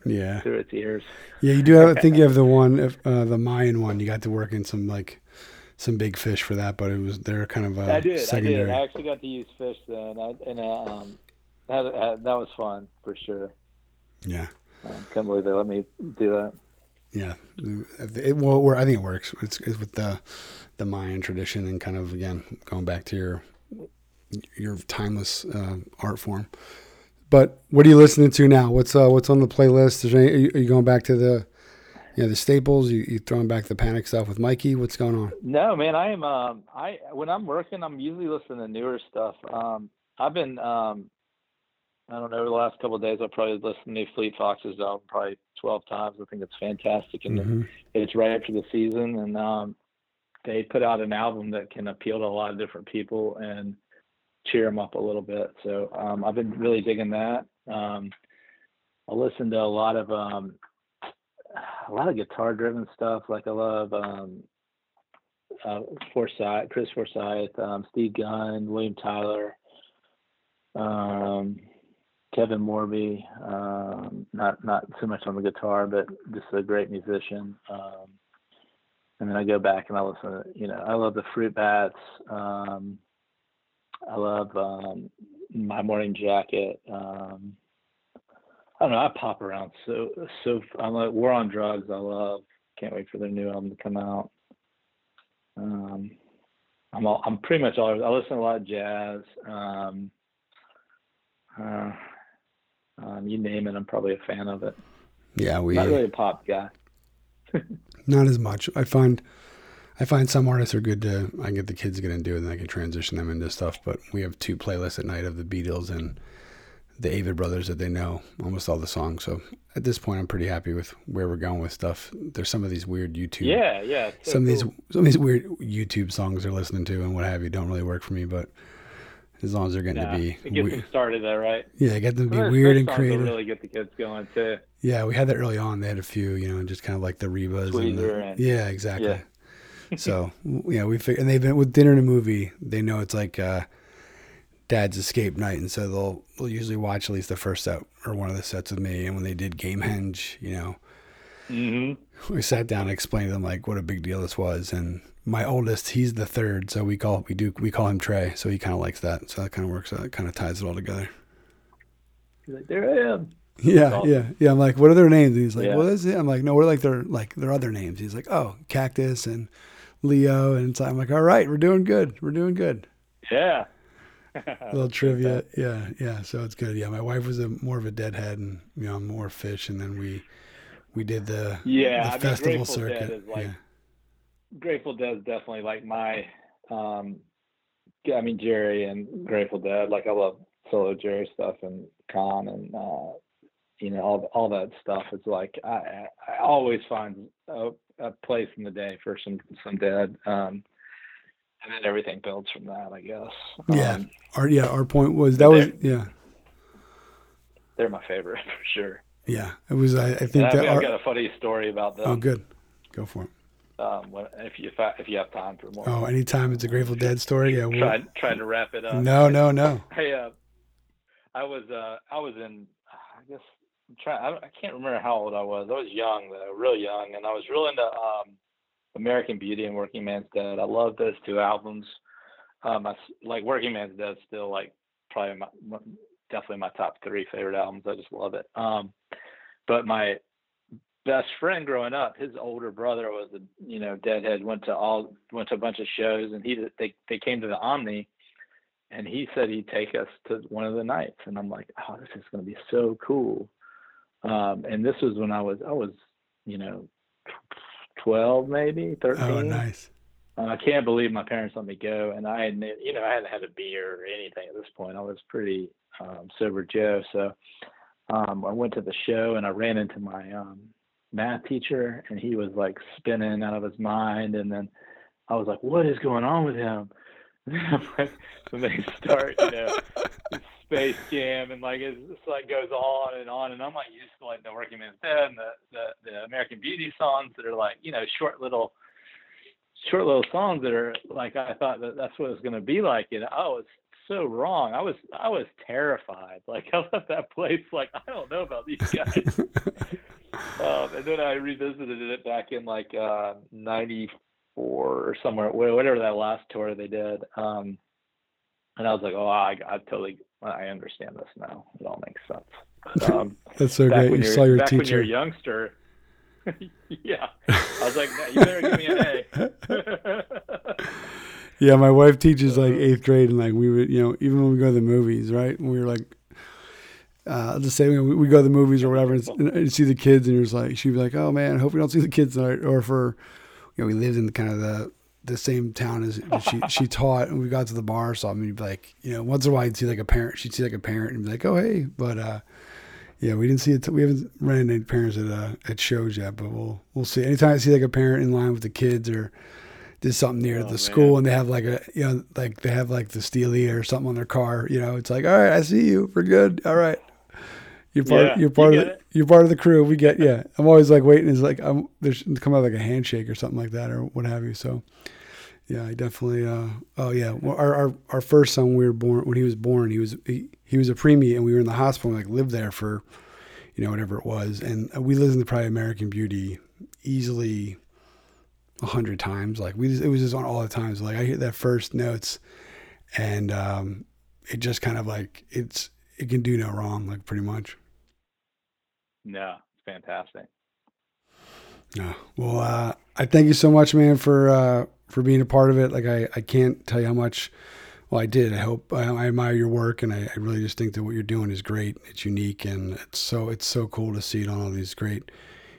yeah, through its ears. yeah. You do have. I think you have the one, uh, the Mayan one. You got to work in some like some big fish for that, but it was they're kind of uh, I did. secondary. I did. I actually got to use fish then, I, and uh, um, that, uh, that was fun for sure. Yeah, Can't believe they let me do that. yeah. It, well, I think it works. It's, it's with the the Mayan tradition and kind of again going back to your your timeless uh, art form. But what are you listening to now? What's uh, what's on the playlist? Is any, are, you, are you going back to the yeah the staples? You you throwing back the panic stuff with Mikey? What's going on? No, man, I am. Um, I when I'm working, I'm usually listening to newer stuff. Um, I've been. Um, I don't know. Over the last couple of days, I've probably listened to Fleet Foxes album probably 12 times. I think it's fantastic, and Mhm. it's right after the season. And um, they put out an album that can appeal to a lot of different people and cheer them up a little bit. So um, I've been really digging that. Um, I listen to a lot of um, a lot of guitar driven stuff. Like I love um, uh, Forsyth, Chris Forsyth, um, Steve Gunn, William Tyler, um, Kevin Morby. Um, not not so much on the guitar, but just a great musician. Um, and then I go back and I listen. To, you know, I love the Fruit Bats. Um, I love um, My Morning Jacket. Um, I don't know. I pop around so so. I'm like War on Drugs. I love. Can't wait for their new album to come out. I'm all, I'm pretty much all. I listen to a lot of jazz. Uh, um, you name it, I'm probably a fan of it. Yeah, we Not really a pop guy. not as much. I find I find some artists are good to I get the kids to get into it and I can transition them into stuff. But we have two playlists at night of the Beatles and the Avett brothers that they know almost all the songs. So at this point, I'm pretty happy with where we're going with stuff. There's some of these weird YouTube, Yeah, yeah. so some of these some of these weird YouTube songs they're listening to and what have you don't really work for me. But as long as they're getting Nah, to be, it gets we- them started though, right? yeah, get them to be Those- weird and songs will creative. Really get the kids going too. Yeah, we had that early on. They had a few, you know, just kind of like the Rebas. And Tweezer the, and- yeah, exactly. Yeah. so yeah, we fig- and they've been with dinner and a movie. They know it's like uh, dad's escape night, and so they'll they'll usually watch at least the first set or one of the sets with me. And when they did Gamehenge, you know, hmm we sat down and explained to them like what a big deal this was. And my oldest, he's the third, so we call we do we call him Trey. So he kind of likes that. So that kind of works out. It kind of ties it all together. He's like, there I am. Yeah, awesome. yeah, yeah. I'm like, what are their names? And he's like, Yeah. what is it? I'm like, no, we're like their like their other names? He's like, oh, Cactus and Leo, and so I'm like, all right, we're doing good, we're doing good. Yeah. A little trivia, yeah, yeah. So it's good. Yeah, my wife was a more of a deadhead, and you know, more Phish, and then we we did the Yeah, the I festival circuit. is like- yeah, Grateful Dead is definitely like my, um, I mean Jerry and Grateful Dead. Like I love solo Jerry stuff and Con and uh, you know all all that stuff. It's like I I I always find a, a place in the day for some some Dead. Um, and then everything builds from that, I guess. Yeah. Um, Our yeah, our point was that was yeah, they're my favorite for sure. yeah. It was I, I think And I've, that I've got a funny story about them. oh good, go for it. Um, when, if you if, I, if you have time for more, Oh, anytime it's a Grateful Dead story, yeah. We'll, trying trying to wrap it up. no, no, no. Hey, uh, I was uh, I was in I guess I'm trying I, I can't remember how old I was. I was young though, real young, and I was real into um, American Beauty and Workingman's Dead. I love those two albums. Um, I like Workingman's Dead still like probably my, my definitely my top three favorite albums. I just love it. Um, but my best friend growing up, his older brother was a you know Deadhead. Went to all went to a bunch of shows, and he they they came to the Omni, and he said he'd take us to one of the nights, and I'm like, oh, this is going to be so cool. Um, and this was when I was I was you know twelve maybe thirteen. Oh, nice. Uh, I can't believe my parents let me go, and I hadn't, you know, I hadn't had a beer or anything at this point. I was pretty um, sober Joe, so um, I went to the show and I ran into my um, math teacher, and he was like spinning out of his mind, and then I was like, "What is going on with him?" when they start, you know, Space Jam, and like it's just like goes on and on, and I'm like used to like the Workingman's Dead and the, the the American Beauty songs that are like you know short little short little songs that are like I thought that that's what it was to be like, and I was so wrong. I was I was terrified. Like I left that place like I don't know about these guys. um, and then I revisited it back in like uh, '94 or somewhere, whatever that last tour they did. Um, and I was like, oh, I, I totally, I understand this now. It all makes sense. But, um, That's so great. You saw your back when you're a teacher. youngster. yeah, I was like, "No, you better give me an A. Yeah, my wife teaches Uh-huh. like eighth grade, and like we would, you know, even when we go to the movies, right? We were like, uh, just say we, we go to the movies or whatever, and, and, see the kids, and you're just like, she'd be like, "Oh man, I hope we don't see the kids tonight." Or for, you know, we lived in kind of the the same town as she she taught, and we got to the bar something. You'd be like, you know, once in a while you'd see like a parent, she'd see like a parent, and be like, "Oh hey," but uh, yeah, we didn't see it. We haven't ran into any parents at uh, at shows yet, but we'll we'll see. Anytime I see like a parent in line with the kids or did something near Oh, the man. school and they have like a you know like they have like the Steely or something on their car, you know, it's like, all right, I see you, we're good, all right. You're part. Yeah, you're part you of the. You're part of the crew. We get. Yeah, I'm always like waiting. Is like I'm. There's come out like a handshake or something like that or what have you. So, yeah, I definitely. Uh, oh yeah, well, our, our our first son we were born when he was born. He was he, he was a preemie and we were in the hospital. and, Like lived there for, you know, whatever it was, and we listened to probably American Beauty easily a hundred times. Like we, just, it was just on all the times. Like I hear that first notes, and um, it just kind of like it's it can do no wrong. Like pretty much. No, it's fantastic. Yeah. Well, uh, I thank you so much, man, for uh, for being a part of it. Like I, I can't tell you how much. Well, I did. I hope I, I admire your work, and I, I really just think that what you're doing is great. It's unique, and it's so it's so cool to see it on all these great,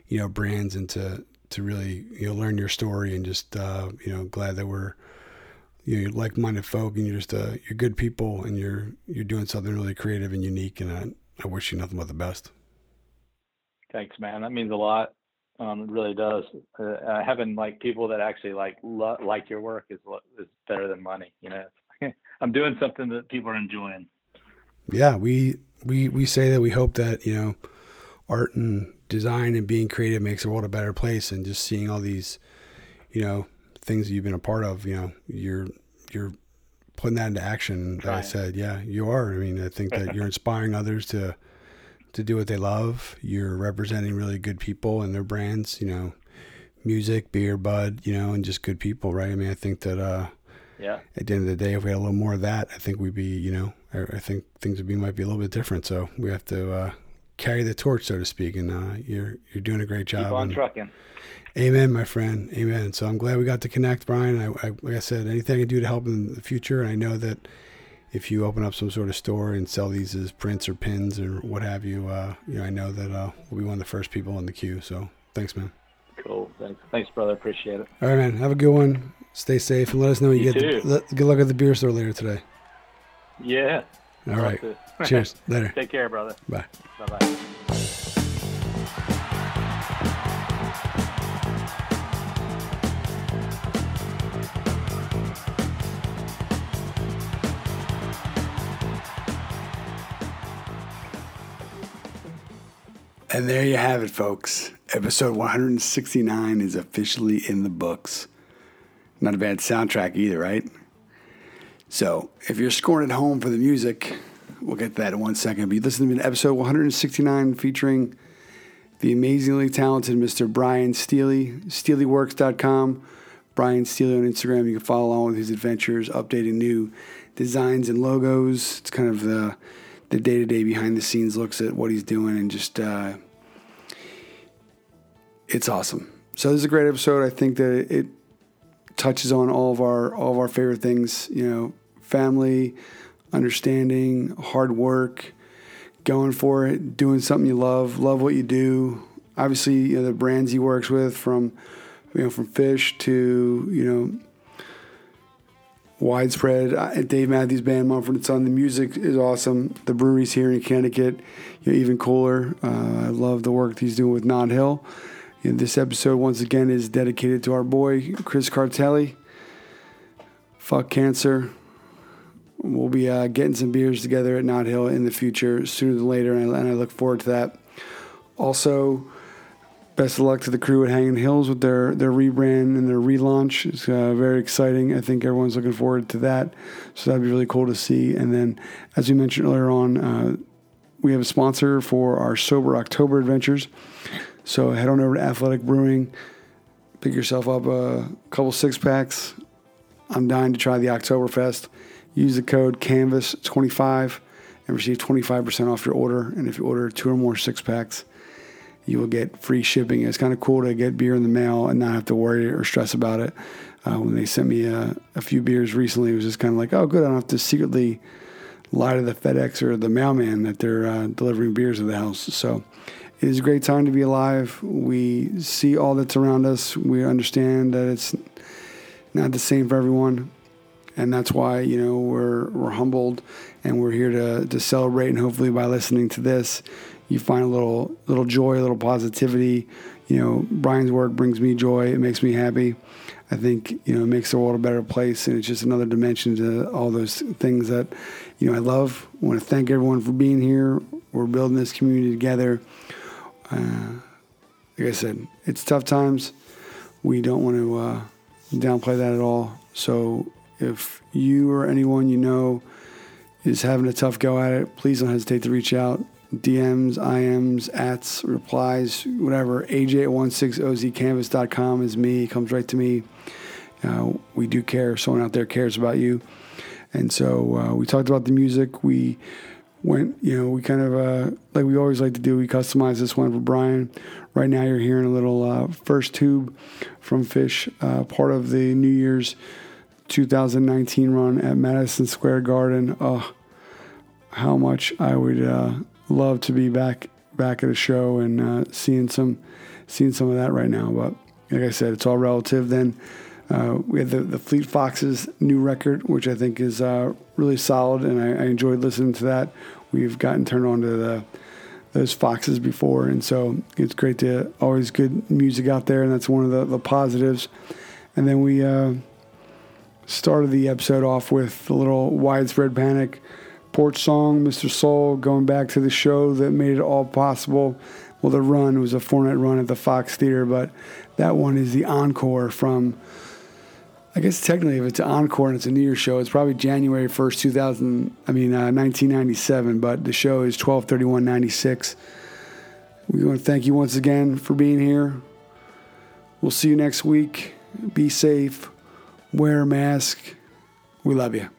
you know, brands, and to to really you know learn your story, and just uh, you know glad that we're you know like-minded folk, and you're just uh, you're good people, and you're you're doing something really creative and unique, and I, I wish you nothing but the best. Thanks, man. That means a lot. Um, it really does. Uh, uh, having like people that actually like lo- like your work is is better than money. You know, I'm doing something that people are enjoying. yeah, we we we say that we hope that you know art and design and being creative makes the world a better place, and just seeing all these you know things that you've been a part of, you know, you're you're putting that into action. Like I said, yeah, you are. I mean, I think that you're inspiring others to to do what they love. You're representing really good people and their brands. You know, music, beer, bud, you know, and just good people, right? I mean, I think that. uh Yeah. at the end of the day, if we had a little more of that, I think we'd be, you know, I, I think things would be might be a little bit different. So we have to uh, carry the torch, so to speak. And uh, you're you're doing a great job. Keep on and- trucking. amen, my friend. Amen. So I'm glad we got to connect, Brian. I, I, like I said, anything I can do to help in the future, and I know that if you open up some sort of store and sell these as prints or pins or what have you, uh, you know, I know that uh, we'll be one of the first people in the queue. So thanks, man. Cool. Thanks, thanks, brother. Appreciate it. All right, man. Have a good one. Stay safe and let us know you, You get. The, let, good luck at the beer store later today. Yeah. All right. Cheers. Later. Take care, brother. Bye. Bye bye. And there you have it, folks. Episode 169 is officially in the books. Not a bad soundtrack either, right? So, if you're scoring at home for the music, we'll get to that in one second. But you listen to episode 169 featuring the amazingly talented Mr. Brian Steely, SteelyWorks.com. Brian Steely on Instagram. You can follow along with his adventures, updating new designs and logos. It's kind of the the day to day behind the scenes looks at what he's doing and just uh, it's awesome. So this is a great episode. I think that it touches on all of our all of our favorite things. You know, family, understanding, hard work, going for it, doing something you love, love what you do. Obviously, you know, the brands he works with from you know from Phish to you know widespread. Uh, Dave Matthews Band, Mumford and Son. The music is awesome. The breweries here in Connecticut, you know, even cooler. Uh, I love the work he's doing with Nod Hill. Know, this episode once again is dedicated to our boy Chris Cartelli. Fuck cancer. We'll be uh, getting some beers together at Nod Hill in the future, sooner than later, and I, and I look forward to that. Also, best of luck to the crew at Hanging Hills with their, their rebrand and their relaunch. It's uh, very exciting. I think everyone's looking forward to that. So that'd be really cool to see. And then, as we mentioned earlier on, uh, we have a sponsor for our Sober October adventures. So head on over to Athletic Brewing, pick yourself up a couple six packs. I'm dying to try the Oktoberfest. Use the code CANVAS25 and receive 25% off your order. And if you order two or more six packs, you will get free shipping. It's kind of cool to get beer in the mail and not have to worry or stress about it. Uh, when they sent me a, a, few beers recently, it was just kind of like, oh, good, I don't have to secretly lie to the FedEx or the mailman that they're uh, delivering beers to the house. So it is a great time to be alive. We see all that's around us. We understand that it's not the same for everyone. And that's why you know we're we're humbled and we're here to to celebrate and hopefully by listening to this you find a little little joy a little positivity. You know brian's work brings me joy. It makes me happy. I think you know it makes the world a better place and it's just another dimension to all those things that you know i love. I want to thank everyone for being here. We're building this community together uh, like i said it's tough times we don't want to uh, downplay that at all so if you or anyone you know is having a tough go at it, please don't hesitate to reach out. DMs, IMs, ats, replies, whatever. AJ at 16ozcanvas.com is me. It comes right to me. Uh, we do care. Someone out there cares about you. And so uh, we talked about the music. We went, you know, we kind of, uh, like we always like to do, we customized this one for Brian. Right now, you're hearing a little uh, first tube from Phish, uh, part of the New Year's 2019 run at Madison Square Garden. Oh, how much I would uh, love to be back back at a show and uh, seeing some seeing some of that right now. But like I said, it's all relative. Then uh, we had the, the Fleet Foxes new record, which I think is really solid, and I, I, enjoyed listening to that. We've gotten turned on to the those Foxes before, and so it's great to always good music out there, and that's one of the, the positives. And then we uh, started the episode off with a little widespread panic porch song, Mr. Soul, going back to the show that made it all possible. Well, the run was a four night run at the Fox Theater, but that one is the encore from. I guess technically, if it's an encore and it's a New Year's show, it's probably January first, two thousand. I mean, uh, nineteen ninety seven. But the show is twelve thirty one ninety six. We want to thank you once again for being here. We'll see you next week. Be safe wear a mask. We love you.